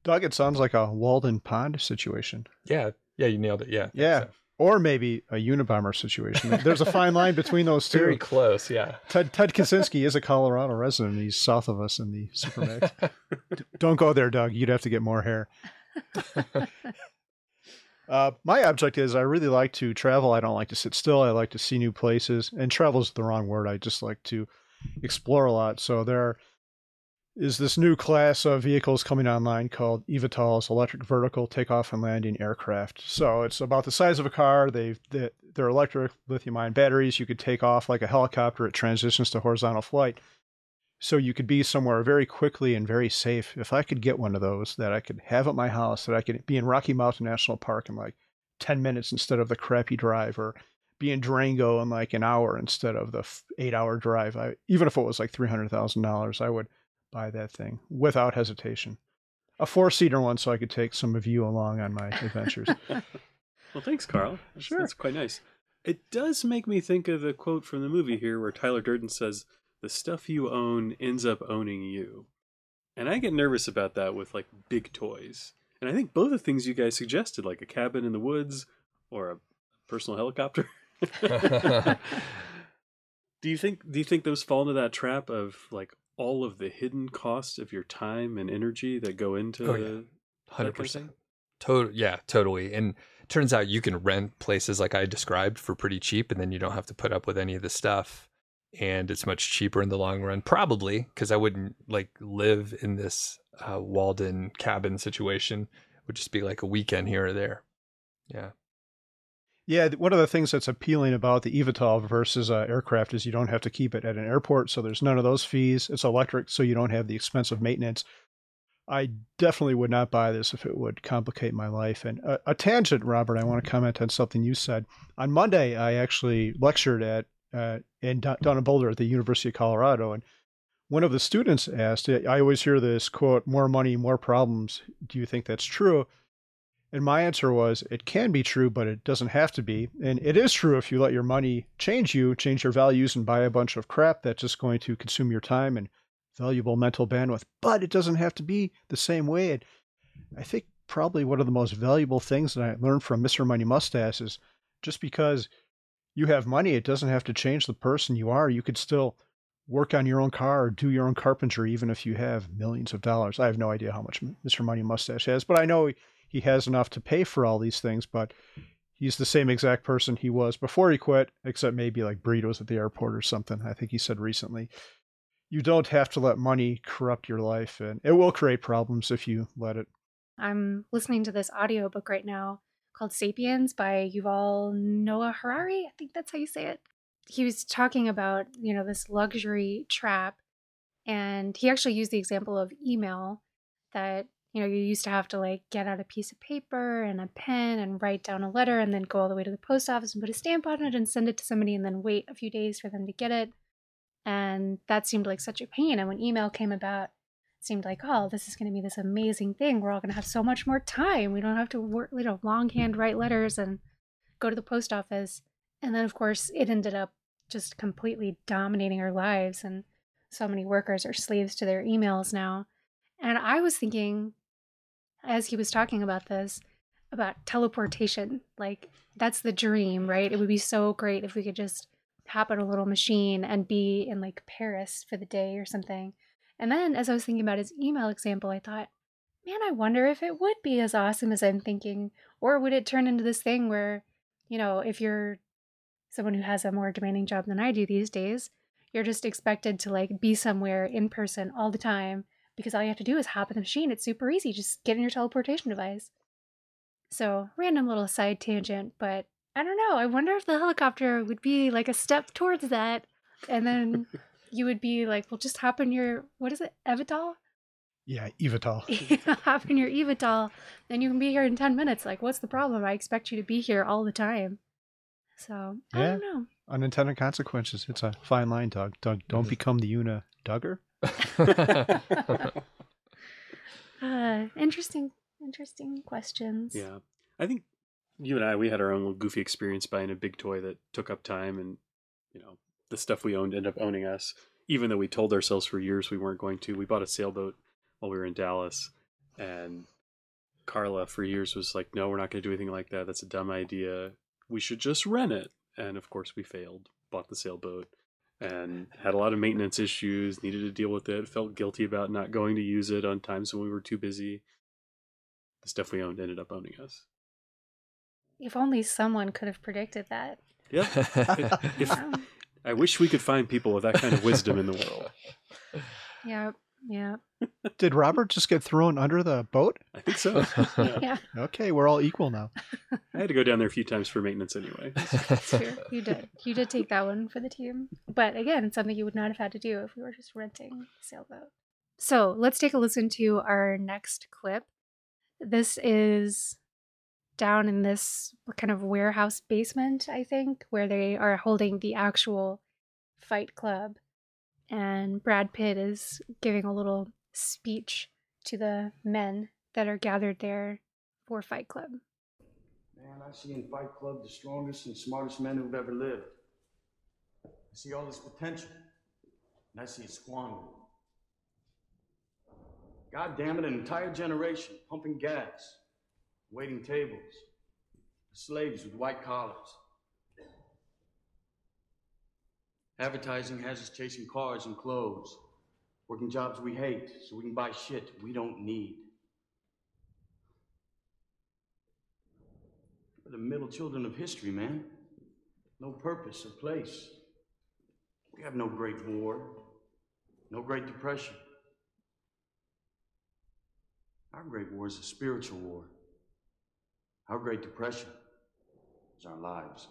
Doug, it sounds like a Walden Pond situation, Yeah, yeah, you nailed it. Yeah, Yeah. so. Or maybe a Unabomber situation. There's a fine line between those two. very close. Yeah. Ted, Ted Kaczynski is a Colorado resident. He's south of us in the Supermax. Don't go there, Doug. You'd have to get more hair. Uh, my object is I really like to travel. I don't like to sit still. I like to see new places. And travel is the wrong word. I just like to explore a lot. So there is this new class of vehicles coming online called eVTOLs, electric vertical takeoff and landing aircraft. So it's about the size of a car. They've they- they're electric lithium-ion batteries. You could take off like a helicopter. It transitions to horizontal flight. So you could be somewhere very quickly and very safe. If I could get one of those that I could have at my house, that I could be in Rocky Mountain National Park in like 10 minutes instead of the crappy drive, or be in Durango in like an hour instead of the eight hour drive. I, even if it was like $300,000, I would buy that thing without hesitation. A four seater one so I could take some of you along on my adventures. Well, thanks, Carl. That's, Sure. that's quite nice. It does make me think of the quote from the movie here where Tyler Durden says, The stuff you own ends up owning you. And I get nervous about that with like big toys. And I think both the things you guys suggested, like a cabin in the woods or a personal helicopter. do you think do you think those fall into that trap of like all of the hidden costs of your time and energy that go into Oh, yeah. the that Hundred kind of percent. thing? Total, yeah, totally. And turns out you can rent places like I described for pretty cheap, and then you don't have to put up with any of the stuff, and it's much cheaper in the long run. Probably because I wouldn't like live in this uh, Walden cabin situation. It would just be like a weekend here or there. Yeah, Yeah, one of the things that's appealing about the eVTOL versus uh, aircraft is you don't have to keep it at an airport, so there's none of those fees. It's electric, so you don't have the expensive maintenance. I definitely would not buy this if it would complicate my life. And a, a tangent, Robert, I want to comment on something you said. On Monday, I actually lectured at uh, in Dun Boulder at the University of Colorado, and one of the students asked, I always hear this quote, more money, more problems. Do you think that's true? And my answer was, it can be true, but it doesn't have to be. And it is true if you let your money change you, change your values, and buy a bunch of crap that's just going to consume your time and valuable mental bandwidth. But it doesn't have to be the same way. And I think probably one of the most valuable things that I learned from Mr. Money Mustache is just because you have money, it doesn't have to change the person you are. You could still work on your own car or do your own carpentry, even if you have millions of dollars. I have no idea how much Mr. Money Mustache has, but I know he has enough to pay for all these things. But he's the same exact person he was before he quit, except maybe like burritos at the airport or something. I think he said recently. You don't have to let money corrupt your life, and it will create problems if you let it. I'm listening to this audiobook right now called Sapiens by Yuval Noah Harari. I think that's how you say it. He was talking about, you know, this luxury trap. And he actually used the example of email that, you know, you used to have to like get out a piece of paper and a pen and write down a letter and then go all the way to the post office and put a stamp on it and send it to somebody and then wait a few days for them to get it. And that seemed like such a pain. And when email came about, seemed like, oh, this is going to be this amazing thing. We're all going to have so much more time. We don't have to work, you know, longhand write letters and go to the post office. And then, of course, it ended up just completely dominating our lives. And so many workers are slaves to their emails now. And I was thinking, as he was talking about this, about teleportation. Like, that's the dream, right? It would be so great if we could just hop on a little machine and be in like Paris for the day or something. And then as I was thinking about his email example, I thought, man, I wonder if it would be as awesome as I'm thinking. Or would it turn into this thing where, you know, if you're someone who has a more demanding job than I do these days, you're just expected to like be somewhere in person all the time because all you have to do is hop in the machine. It's super easy. Just get in your teleportation device. So, random little side tangent, but I don't know. I wonder if the helicopter would be like a step towards that. and then you would be like, "Well, just hop in your what is it, Evital? Yeah, Evital. hop in your Evital, then you can be here in ten minutes." Like, what's the problem? I expect you to be here all the time. So I Yeah. don't know. Unintended consequences. It's a fine line, Doug. Doug, don't Mhm. become the Una Duggar. Uh, interesting, interesting questions. Yeah. I think you and I, we had our own little goofy experience buying a big toy that took up time and, you know, the stuff we owned ended up owning us. Even though we told ourselves for years we weren't going to. We bought a sailboat while we were in Dallas. And Carla for years was like, no, we're not going to do anything like that. That's a dumb idea. We should just rent it. And of course, we failed, bought the sailboat, and had a lot of maintenance issues, needed to deal with it, felt guilty about not going to use it on times when we were too busy. The stuff we owned ended up owning us. If only someone could have predicted that. Yeah. if, Um, I wish we could find people with that kind of wisdom in the world. yeah, yeah, Did Robert just get thrown under the boat? I think so. Yeah. yeah. Okay, we're all equal now. I had to go down there a few times for maintenance anyway. It's true. You did. You did take that one for the team. But again, something you would not have had to do if we were just renting a sailboat. So let's take a listen to our next clip. This is down in this kind of warehouse basement, I think, where they are holding the actual fight club. And Brad Pitt is giving a little speech to the men that are gathered there for Fight Club. Man, I see in Fight Club the strongest and smartest men who've ever lived. I see all this potential, and I see it squandered. God damn it, an entire generation pumping gas, waiting tables, slaves with white collars. Advertising has us chasing cars and clothes, working jobs we hate so we can buy shit we don't need. We're the middle children of history, man. No purpose or place. We have no great war, no great depression. Our great war is a spiritual war. Our great depression is our lives.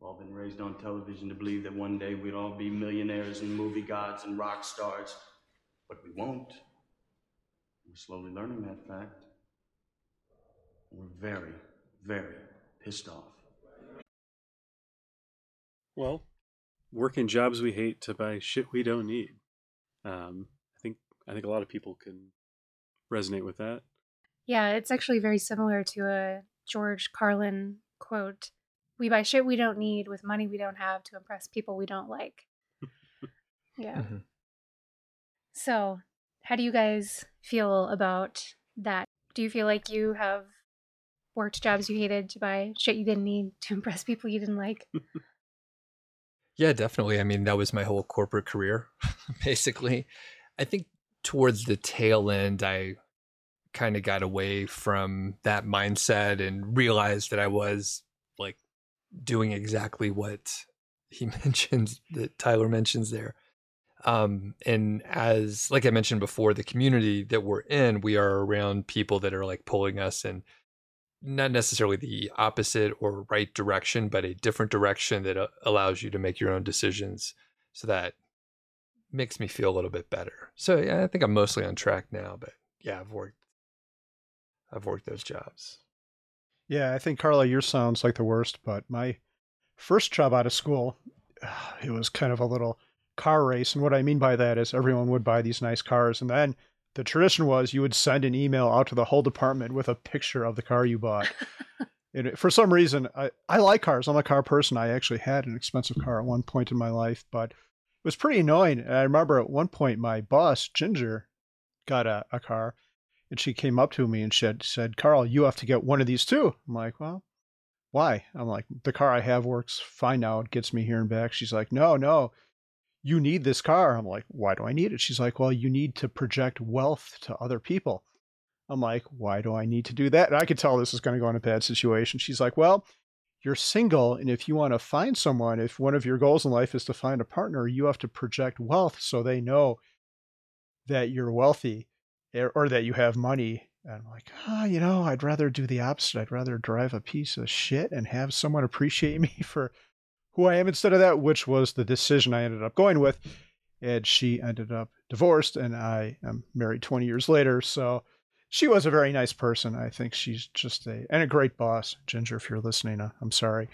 We've all been raised on television to believe that one day we'd all be millionaires and movie gods and rock stars, but we won't. We're slowly learning that fact. We're very, very pissed off. Well, working jobs we hate to buy shit we don't need. Um, I think I think a lot of people can resonate with that. Yeah, it's actually very similar to a George Carlin quote. We buy shit we don't need with money we don't have to impress people we don't like. yeah. Mhm. So, how do you guys feel about that? Do you feel like you have worked jobs you hated to buy shit you didn't need to impress people you didn't like? Yeah, definitely. I mean, that was my whole corporate career, basically. I think towards the tail end, I kind of got away from that mindset and realized that I was doing exactly what he mentions, that Tyler mentions there. Um, and as, like I mentioned before, the community that we're in, we are around people that are like pulling us in not necessarily the opposite or right direction, but a different direction that uh, allows you to make your own decisions. So that makes me feel a little bit better. So yeah, I think I'm mostly on track now, but yeah, I've worked, I've worked those jobs. Yeah, I think Carla, yours sounds like the worst, but my first job out of school, it was kind of a little car race. And what I mean by that is everyone would buy these nice cars. And then the tradition was you would send an email out to the whole department with a picture of the car you bought. and for some reason, I, I like cars. I'm a car person. I actually had an expensive car at one point in my life, but it was pretty annoying. And I remember at one point, my boss, Ginger, got a, a car and she came up to me and had said, Carl, you have to get one of these too. I'm like, well, why? I'm like, the car I have works fine now. It gets me here and back. She's like, no, no, you need this car. I'm like, why do I need it? She's like, well, you need to project wealth to other people. I'm like, why do I need to do that? And I could tell this is going to go in a bad situation. She's like, well, you're single. And if you want to find someone, if one of your goals in life is to find a partner, you have to project wealth so they know that you're wealthy or, or that you have money And I'm like, ah, you know, I'd rather do the opposite. I'd rather drive a piece of shit and have someone appreciate me for who I am instead of that, which was the decision I ended up going with. And she ended up divorced, and I am married 20 years later. So she was a very nice person. I think she's just a and a great boss. Ginger, if you're listening, uh, I'm sorry,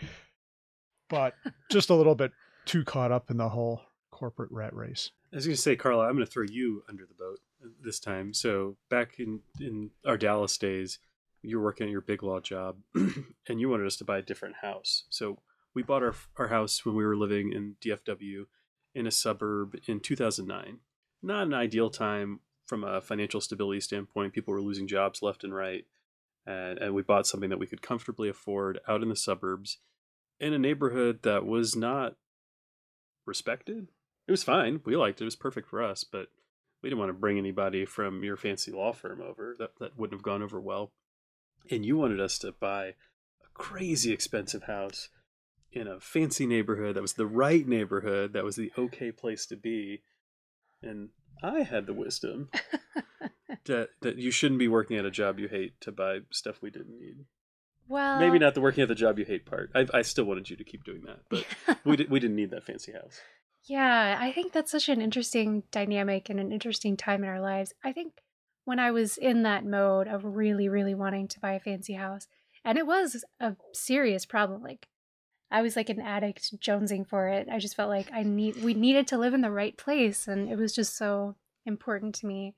but just a little bit too caught up in the whole corporate rat race. I was going to say, Carla, I'm going to throw you under the boat this time. So back in in our Dallas days, you were working at your big law job, and you wanted us to buy a different house. So we bought our our house when we were living in DFW in a suburb in 2009. Not an ideal time from a financial stability standpoint. People were losing jobs left and right, and, and we bought something that we could comfortably afford out in the suburbs, in a neighborhood that was not respected. It was fine. We liked it. It was perfect for us, but we didn't want to bring anybody from your fancy law firm over. That that wouldn't have gone over well. And you wanted us to buy a crazy expensive house in a fancy neighborhood that was the right neighborhood, that was the okay place to be. And I had the wisdom that that you shouldn't be working at a job you hate to buy stuff we didn't need. Well, Maybe not the working at the job you hate part. I, I still wanted you to keep doing that, but we did, we didn't need that fancy house. Yeah, I think that's such an interesting dynamic and an interesting time in our lives. I think when I was in that mode of really, really wanting to buy a fancy house, and it was a serious problem. Like I was like an addict jonesing for it. I just felt like I need we needed to live in the right place and it was just so important to me.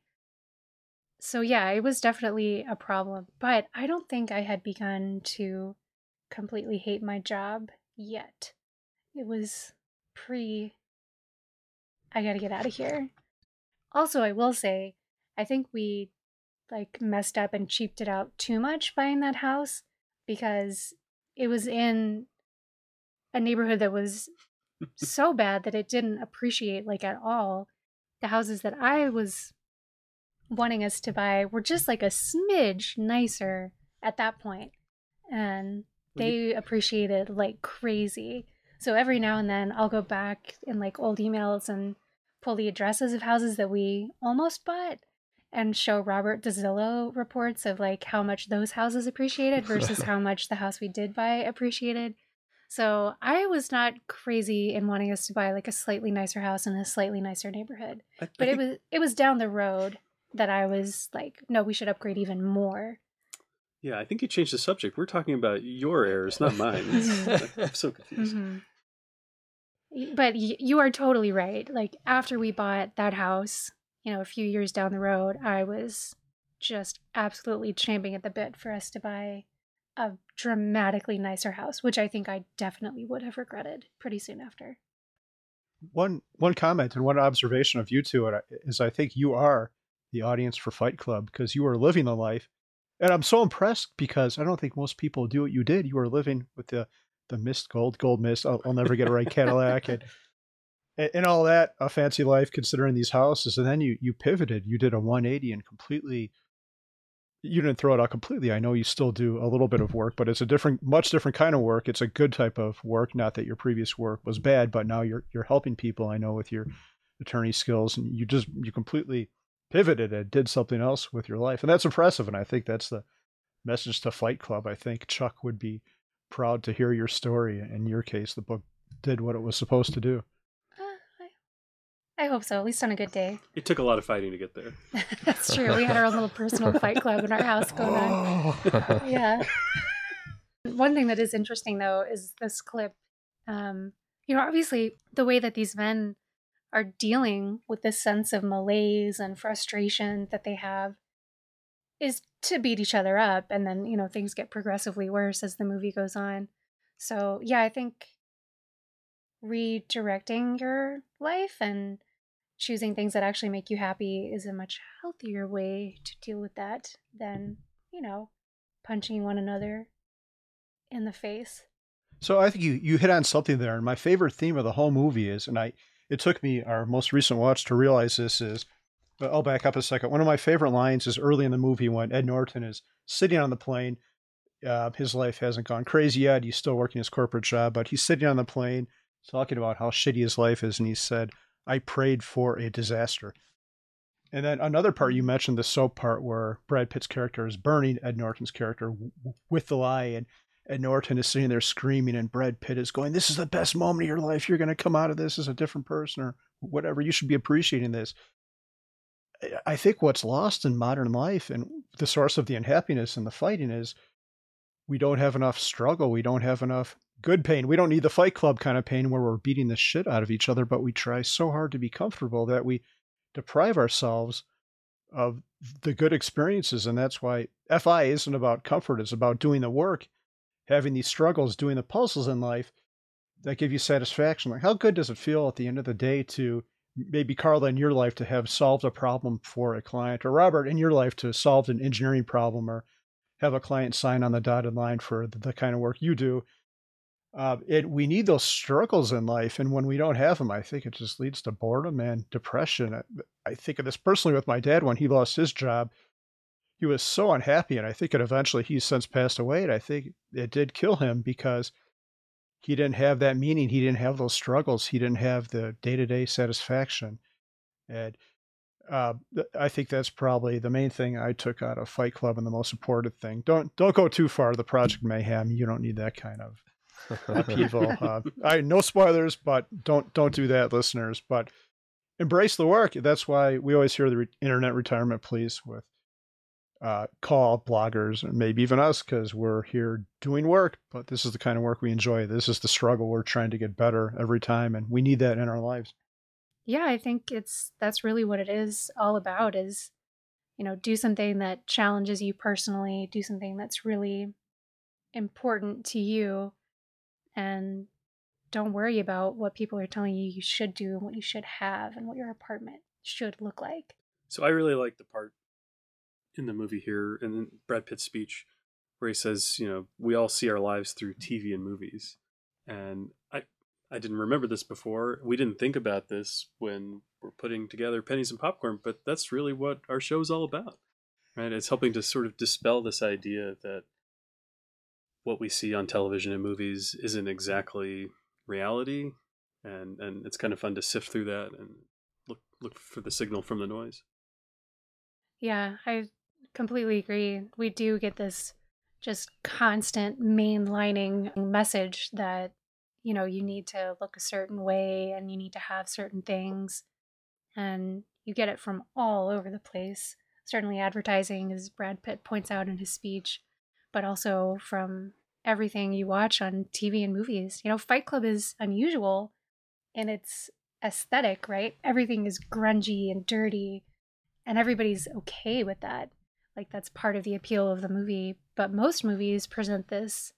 So yeah, it was definitely a problem, but I don't think I had begun to completely hate my job yet. It was pre I got to get out of here. Also, I will say, I think we like messed up and cheaped it out too much buying that house because it was in a neighborhood that was so bad that it didn't appreciate like at all the houses that I was wanting us to buy were just like a smidge nicer at that point and they appreciated like crazy so every now and then I'll go back in like old emails and pull the addresses of houses that we almost bought and show Robert the Zillow reports of like how much those houses appreciated versus how much the house we did buy appreciated. So I was not crazy in wanting us to buy like a slightly nicer house in a slightly nicer neighborhood. I, I But it was it was down the road that I was like, no, we should upgrade even more. yeah, I think you changed the subject. We're talking about your errors, not mine. I'm so confused. Mhm. But you are totally right. Like after we bought that house, you know, a few years down the road, I was just absolutely champing at the bit for us to buy a dramatically nicer house, which I think I definitely would have regretted pretty soon after. One one comment and one observation of you two is I think you are the audience for Fight Club because you are living the life, and I'm so impressed because I don't think most people do what you did. You are living with the the mist gold gold mist. I'll, I'll never get a right Cadillac and, and and all that a fancy life considering these houses, and then you you pivoted. You did a 180 and completely. You didn't throw it out completely. I know you still do a little bit of work, but it's a different, much different kind of work. It's a good type of work. Not that your previous work was bad, but now you're you're helping people. I know with your attorney skills, and you just you completely pivoted and did something else with your life, and that's impressive. And I think that's the message to Fight Club. I think Chuck would be proud to hear your story. In your case, the book did what it was supposed to do. Uh, I, I hope so, at least on a good day. It took a lot of fighting to get there. That's true. We had our own little personal fight club in our house going on. yeah. One thing that is interesting though is this clip. Um, you know, obviously the way that these men are dealing with this sense of malaise and frustration that they have is to beat each other up and then, you know, things get progressively worse as the movie goes on. So, yeah, I think redirecting your life and choosing things that actually make you happy is a much healthier way to deal with that than, you know, punching one another in the face. So I think you you hit on something there, and my favorite theme of the whole movie is, and I it took me our most recent watch to realize this is. But I'll back up a second. One of my favorite lines is early in the movie when Ed Norton is sitting on the plane. Uh, his life hasn't gone crazy yet. He's still working his corporate job, but he's sitting on the plane talking about how shitty his life is, and he said, "I prayed for a disaster." And then another part you mentioned the soap part where Brad Pitt's character is burning Ed Norton's character w- with the lye, and Ed Norton is sitting there screaming, and Brad Pitt is going, "This is the best moment of your life. You're going to come out of this as a different person, or whatever. You should be appreciating this." I- think what's lost in modern life and the source of the unhappiness and the fighting is we don't have enough struggle. We don't have enough good pain. We don't need the Fight Club kind of pain where we're beating the shit out of each other, but we try so hard to be comfortable that we deprive ourselves of the good experiences. And that's why FI isn't about comfort, it's about doing the work, having these struggles, doing the puzzles in life that give you satisfaction. Like, how good does it feel at the end of the day to maybe Carla in your life to have solved a problem for a client, or Robert in your life to solve an engineering problem, or have a client sign on the dotted line for the, the kind of work you do? uh, it we need those struggles in life, and when we don't have them, I think it just leads to boredom and depression. I, I think of this personally with my dad when he lost his job. He was so unhappy, and I think it eventually he's since passed away. And I think it did kill him because he didn't have that meaning. He didn't have those struggles. He didn't have the day to day satisfaction, and uh, I think that's probably the main thing I took out of Fight Club and the most important thing. Don't don't go too far. The Project Mayhem. You don't need that kind of upheaval. uh, I no spoilers, but don't don't do that, listeners. But embrace the work. That's why we always hear the re- internet retirement police with uh, call bloggers and maybe even us because we're here doing work. But this is the kind of work we enjoy. This is the struggle. We're trying to get better every time, and we need that in our lives. Yeah, I think it's that's really what it is all about is you know, do something that challenges you personally, do something that's really important to you and don't worry about what people are telling you you should do and what you should have and what your apartment should look like. So I really like the part in the movie here and in Brad Pitt's speech where he says, you know, we all see our lives through TV and movies. And I I didn't remember this before. We didn't think about this when we're putting together pennies and popcorn, but that's really what our show is all about. Right? It's helping to sort of dispel this idea that what we see on television and movies isn't exactly reality and and it's kind of fun to sift through that and look look for the signal from the noise. Yeah, I completely agree. We do get this just constant mainlining message that, you know, you need to look a certain way and you need to have certain things. And you get it from all over the place. Certainly advertising, as Brad Pitt points out in his speech, but also from everything you watch on TV and movies. You know, Fight Club is unusual in its aesthetic, right? Everything is grungy and dirty, and everybody's okay with that. Like, that's part of the appeal of the movie. But most movies present this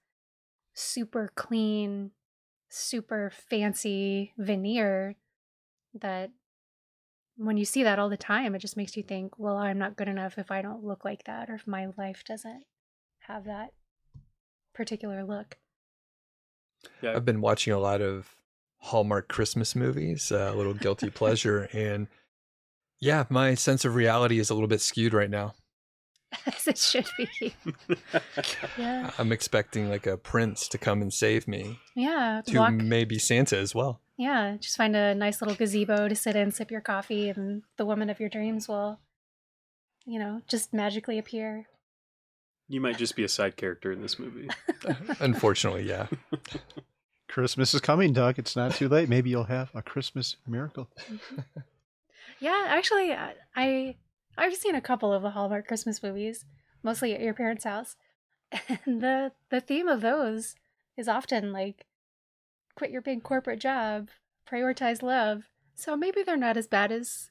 super clean, super fancy veneer that when you see that all the time, it just makes you think, well, I'm not good enough if I don't look like that or if my life doesn't have that particular look. Yeah. I've been watching a lot of Hallmark Christmas movies, uh, a little guilty pleasure, and yeah, my sense of reality is a little bit skewed right now. As it should be. yeah. I'm expecting like a prince to come and save me, Yeah. to Walk, maybe Santa as well. yeah. Just find a nice little gazebo to sit in, sip your coffee, and the woman of your dreams will, you know, just magically appear. You might just be a side character in this movie. Unfortunately, yeah. Christmas is coming, Doug. It's not too late. Maybe you'll have a Christmas miracle. Mm-hmm. Yeah, actually, I I- I've seen a couple of the Hallmark Christmas movies, mostly at your parents' house, and the the theme of those is often like, quit your big corporate job, prioritize love. So maybe they're not as bad as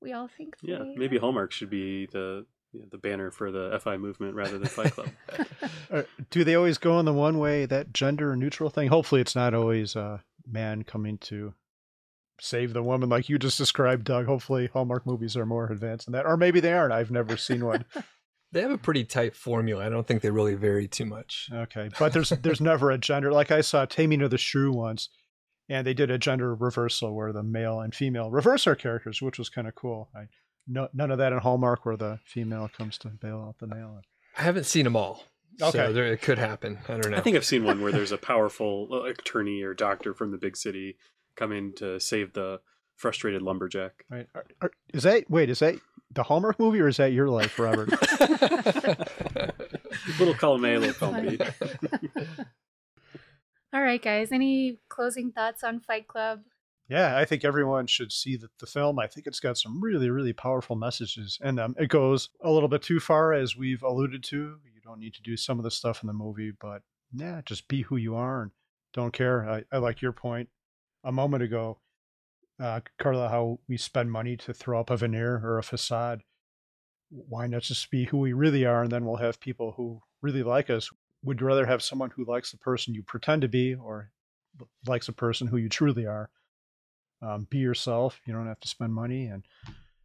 we all think. yeah, they maybe are. Hallmark should be the you know, the banner for the FI movement rather than Fight Club. Uh, do they always go in the one way, that gender neutral thing? Hopefully, it's not always a man coming to save the woman like you just described, Doug. Hopefully, Hallmark movies are more advanced than that. Or maybe they aren't. I've never seen one. They have a pretty tight formula. I don't think they really vary too much. Okay. But there's there's never a gender. Like I saw Taming of the Shrew once, and they did a gender reversal where the male and female reverse our characters, which was kind of cool. I, no, none of that in Hallmark where the female comes to bail out the male. I haven't seen them all. Okay. So there, it could happen. I don't know. I think I've seen one where there's a powerful attorney or doctor from the big city coming to save the frustrated lumberjack. Right? Are, are, is that wait? Is that the Hallmark movie, or is that your life, Robert? little column A, little column B. All right, guys. Any closing thoughts on Fight Club? yeah, I think everyone should see the, the film. I think it's got some really, really powerful messages, and um, it goes a little bit too far, as we've alluded to. You don't need to do some of the stuff in the movie, but yeah, just be who you are and don't care. I, I like your point a moment ago, uh, Carla, how we spend money to throw up a veneer or a facade. Why not just be who we really are, and then we'll have people who really like us. Would you rather have someone who likes the person you pretend to be, or likes a person who you truly are? Um, be yourself. You don't have to spend money, and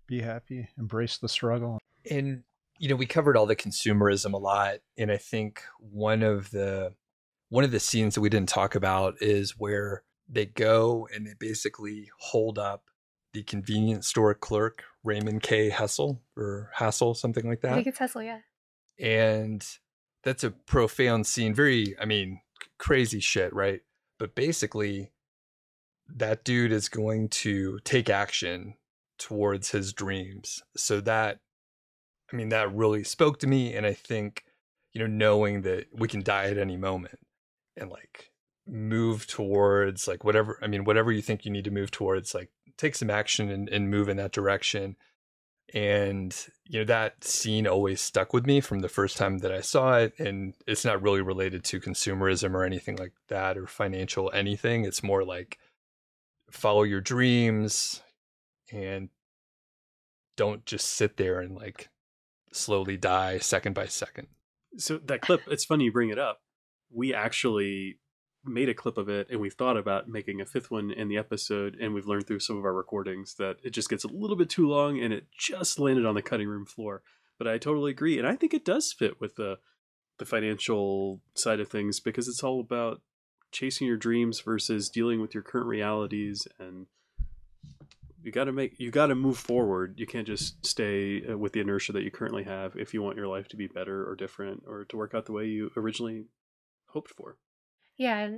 be happy. Embrace the struggle. and you know we covered all the consumerism a lot and i think one of the one of the scenes that we didn't talk about is where they go and they basically hold up the convenience store clerk raymond k hessel or hassel something like that. I think it's Hessel, yeah. and that's a profound scene very i mean crazy shit right but basically that dude is going to take action towards his dreams so that i mean that really spoke to me and i think you know knowing that we can die at any moment and like move towards like whatever i mean whatever you think you need to move towards like take some action and, and move in that direction. And you know that scene always stuck with me from the first time that i saw it and it's not really related to consumerism or anything like that or financial anything. It's more like follow your dreams and don't just sit there and like slowly die second by second. So that clip, it's funny you bring it up. We actually made a clip of it and we've thought about making a fifth one in the episode and we've learned through some of our recordings that it just gets a little bit too long and it just landed on the cutting room floor. But I totally agree and I think it does fit with the the financial side of things because it's all about chasing your dreams versus dealing with your current realities and you got to make you got to move forward you can't just stay uh, with the inertia that you currently have if you want your life to be better or different or to work out the way you originally hoped for Yeah,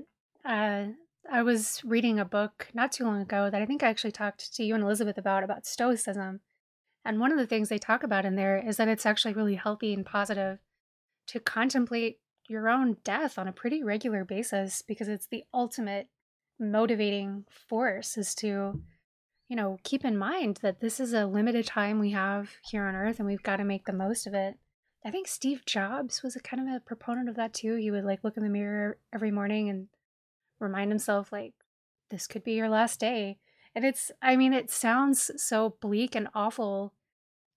uh, I was reading a book not too long ago that I think I actually talked to you and Elizabeth about about Stoicism, and one of the things they talk about in there is that it's actually really healthy and positive to contemplate your own death on a pretty regular basis because it's the ultimate motivating force is to you know keep in mind that this is a limited time we have here on earth and we've got to make the most of it I think Steve Jobs was a kind of a proponent of that too. He would like look in the mirror every morning and remind himself like this could be your last day. And it's I mean it sounds so bleak and awful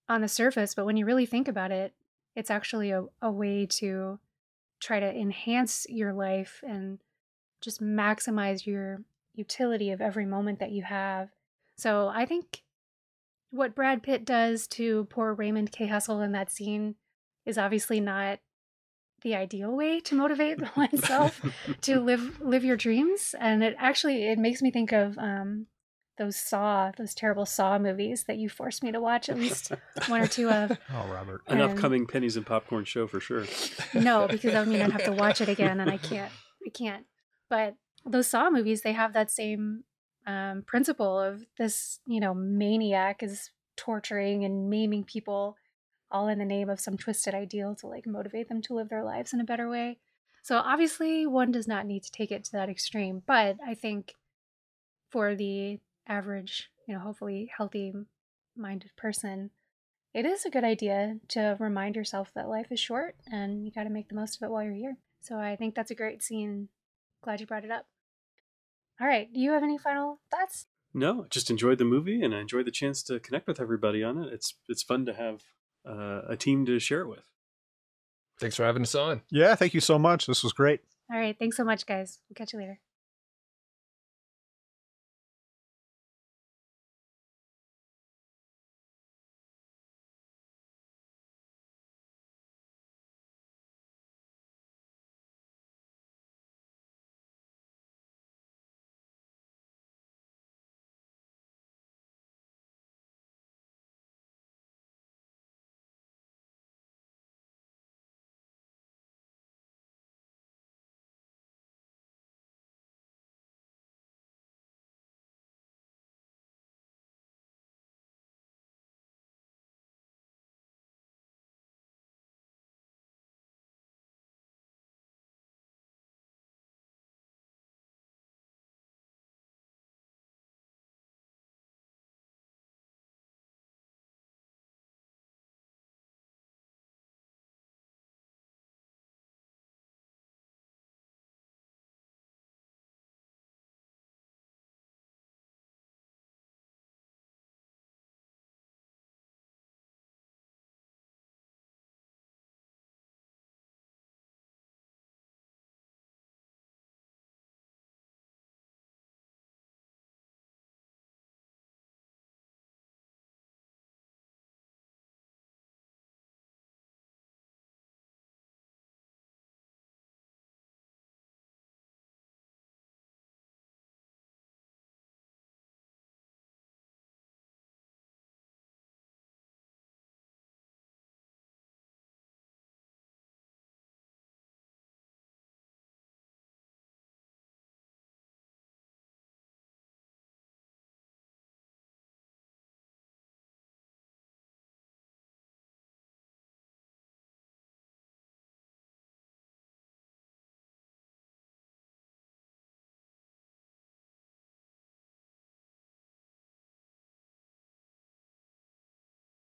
on the surface, but when you really think about it, it's actually a, a way to try to enhance your life and just maximize your utility of every moment that you have. So I think what Brad Pitt does to poor Raymond K. Hessel in that scene is obviously not the ideal way to motivate oneself to live live your dreams. And it actually it makes me think of um, those Saw, those terrible Saw movies that you forced me to watch at least one or two of. Oh, Robert. an And- upcoming pennies and popcorn show for sure No, because that would mean I'd have to watch it again, and I can't. I can't. But those Saw movies, they have that same um, principle of this, you know, maniac is torturing and maiming people, all in the name of some twisted ideal to like motivate them to live their lives in a better way. So obviously, one does not need to take it to that extreme, but I think for the average, you know, hopefully healthy-minded person, it is a good idea to remind yourself that life is short and you got to make the most of it while you're here. So I think that's a great scene. Glad you brought it up. All right. Do you have any final thoughts? no just enjoyed the movie and i enjoyed the chance to connect with everybody on it it's it's fun to have uh, a team to share it with thanks for having us on Yeah, thank you so much. This was great. All right. Thanks so much, guys. We'll catch you later.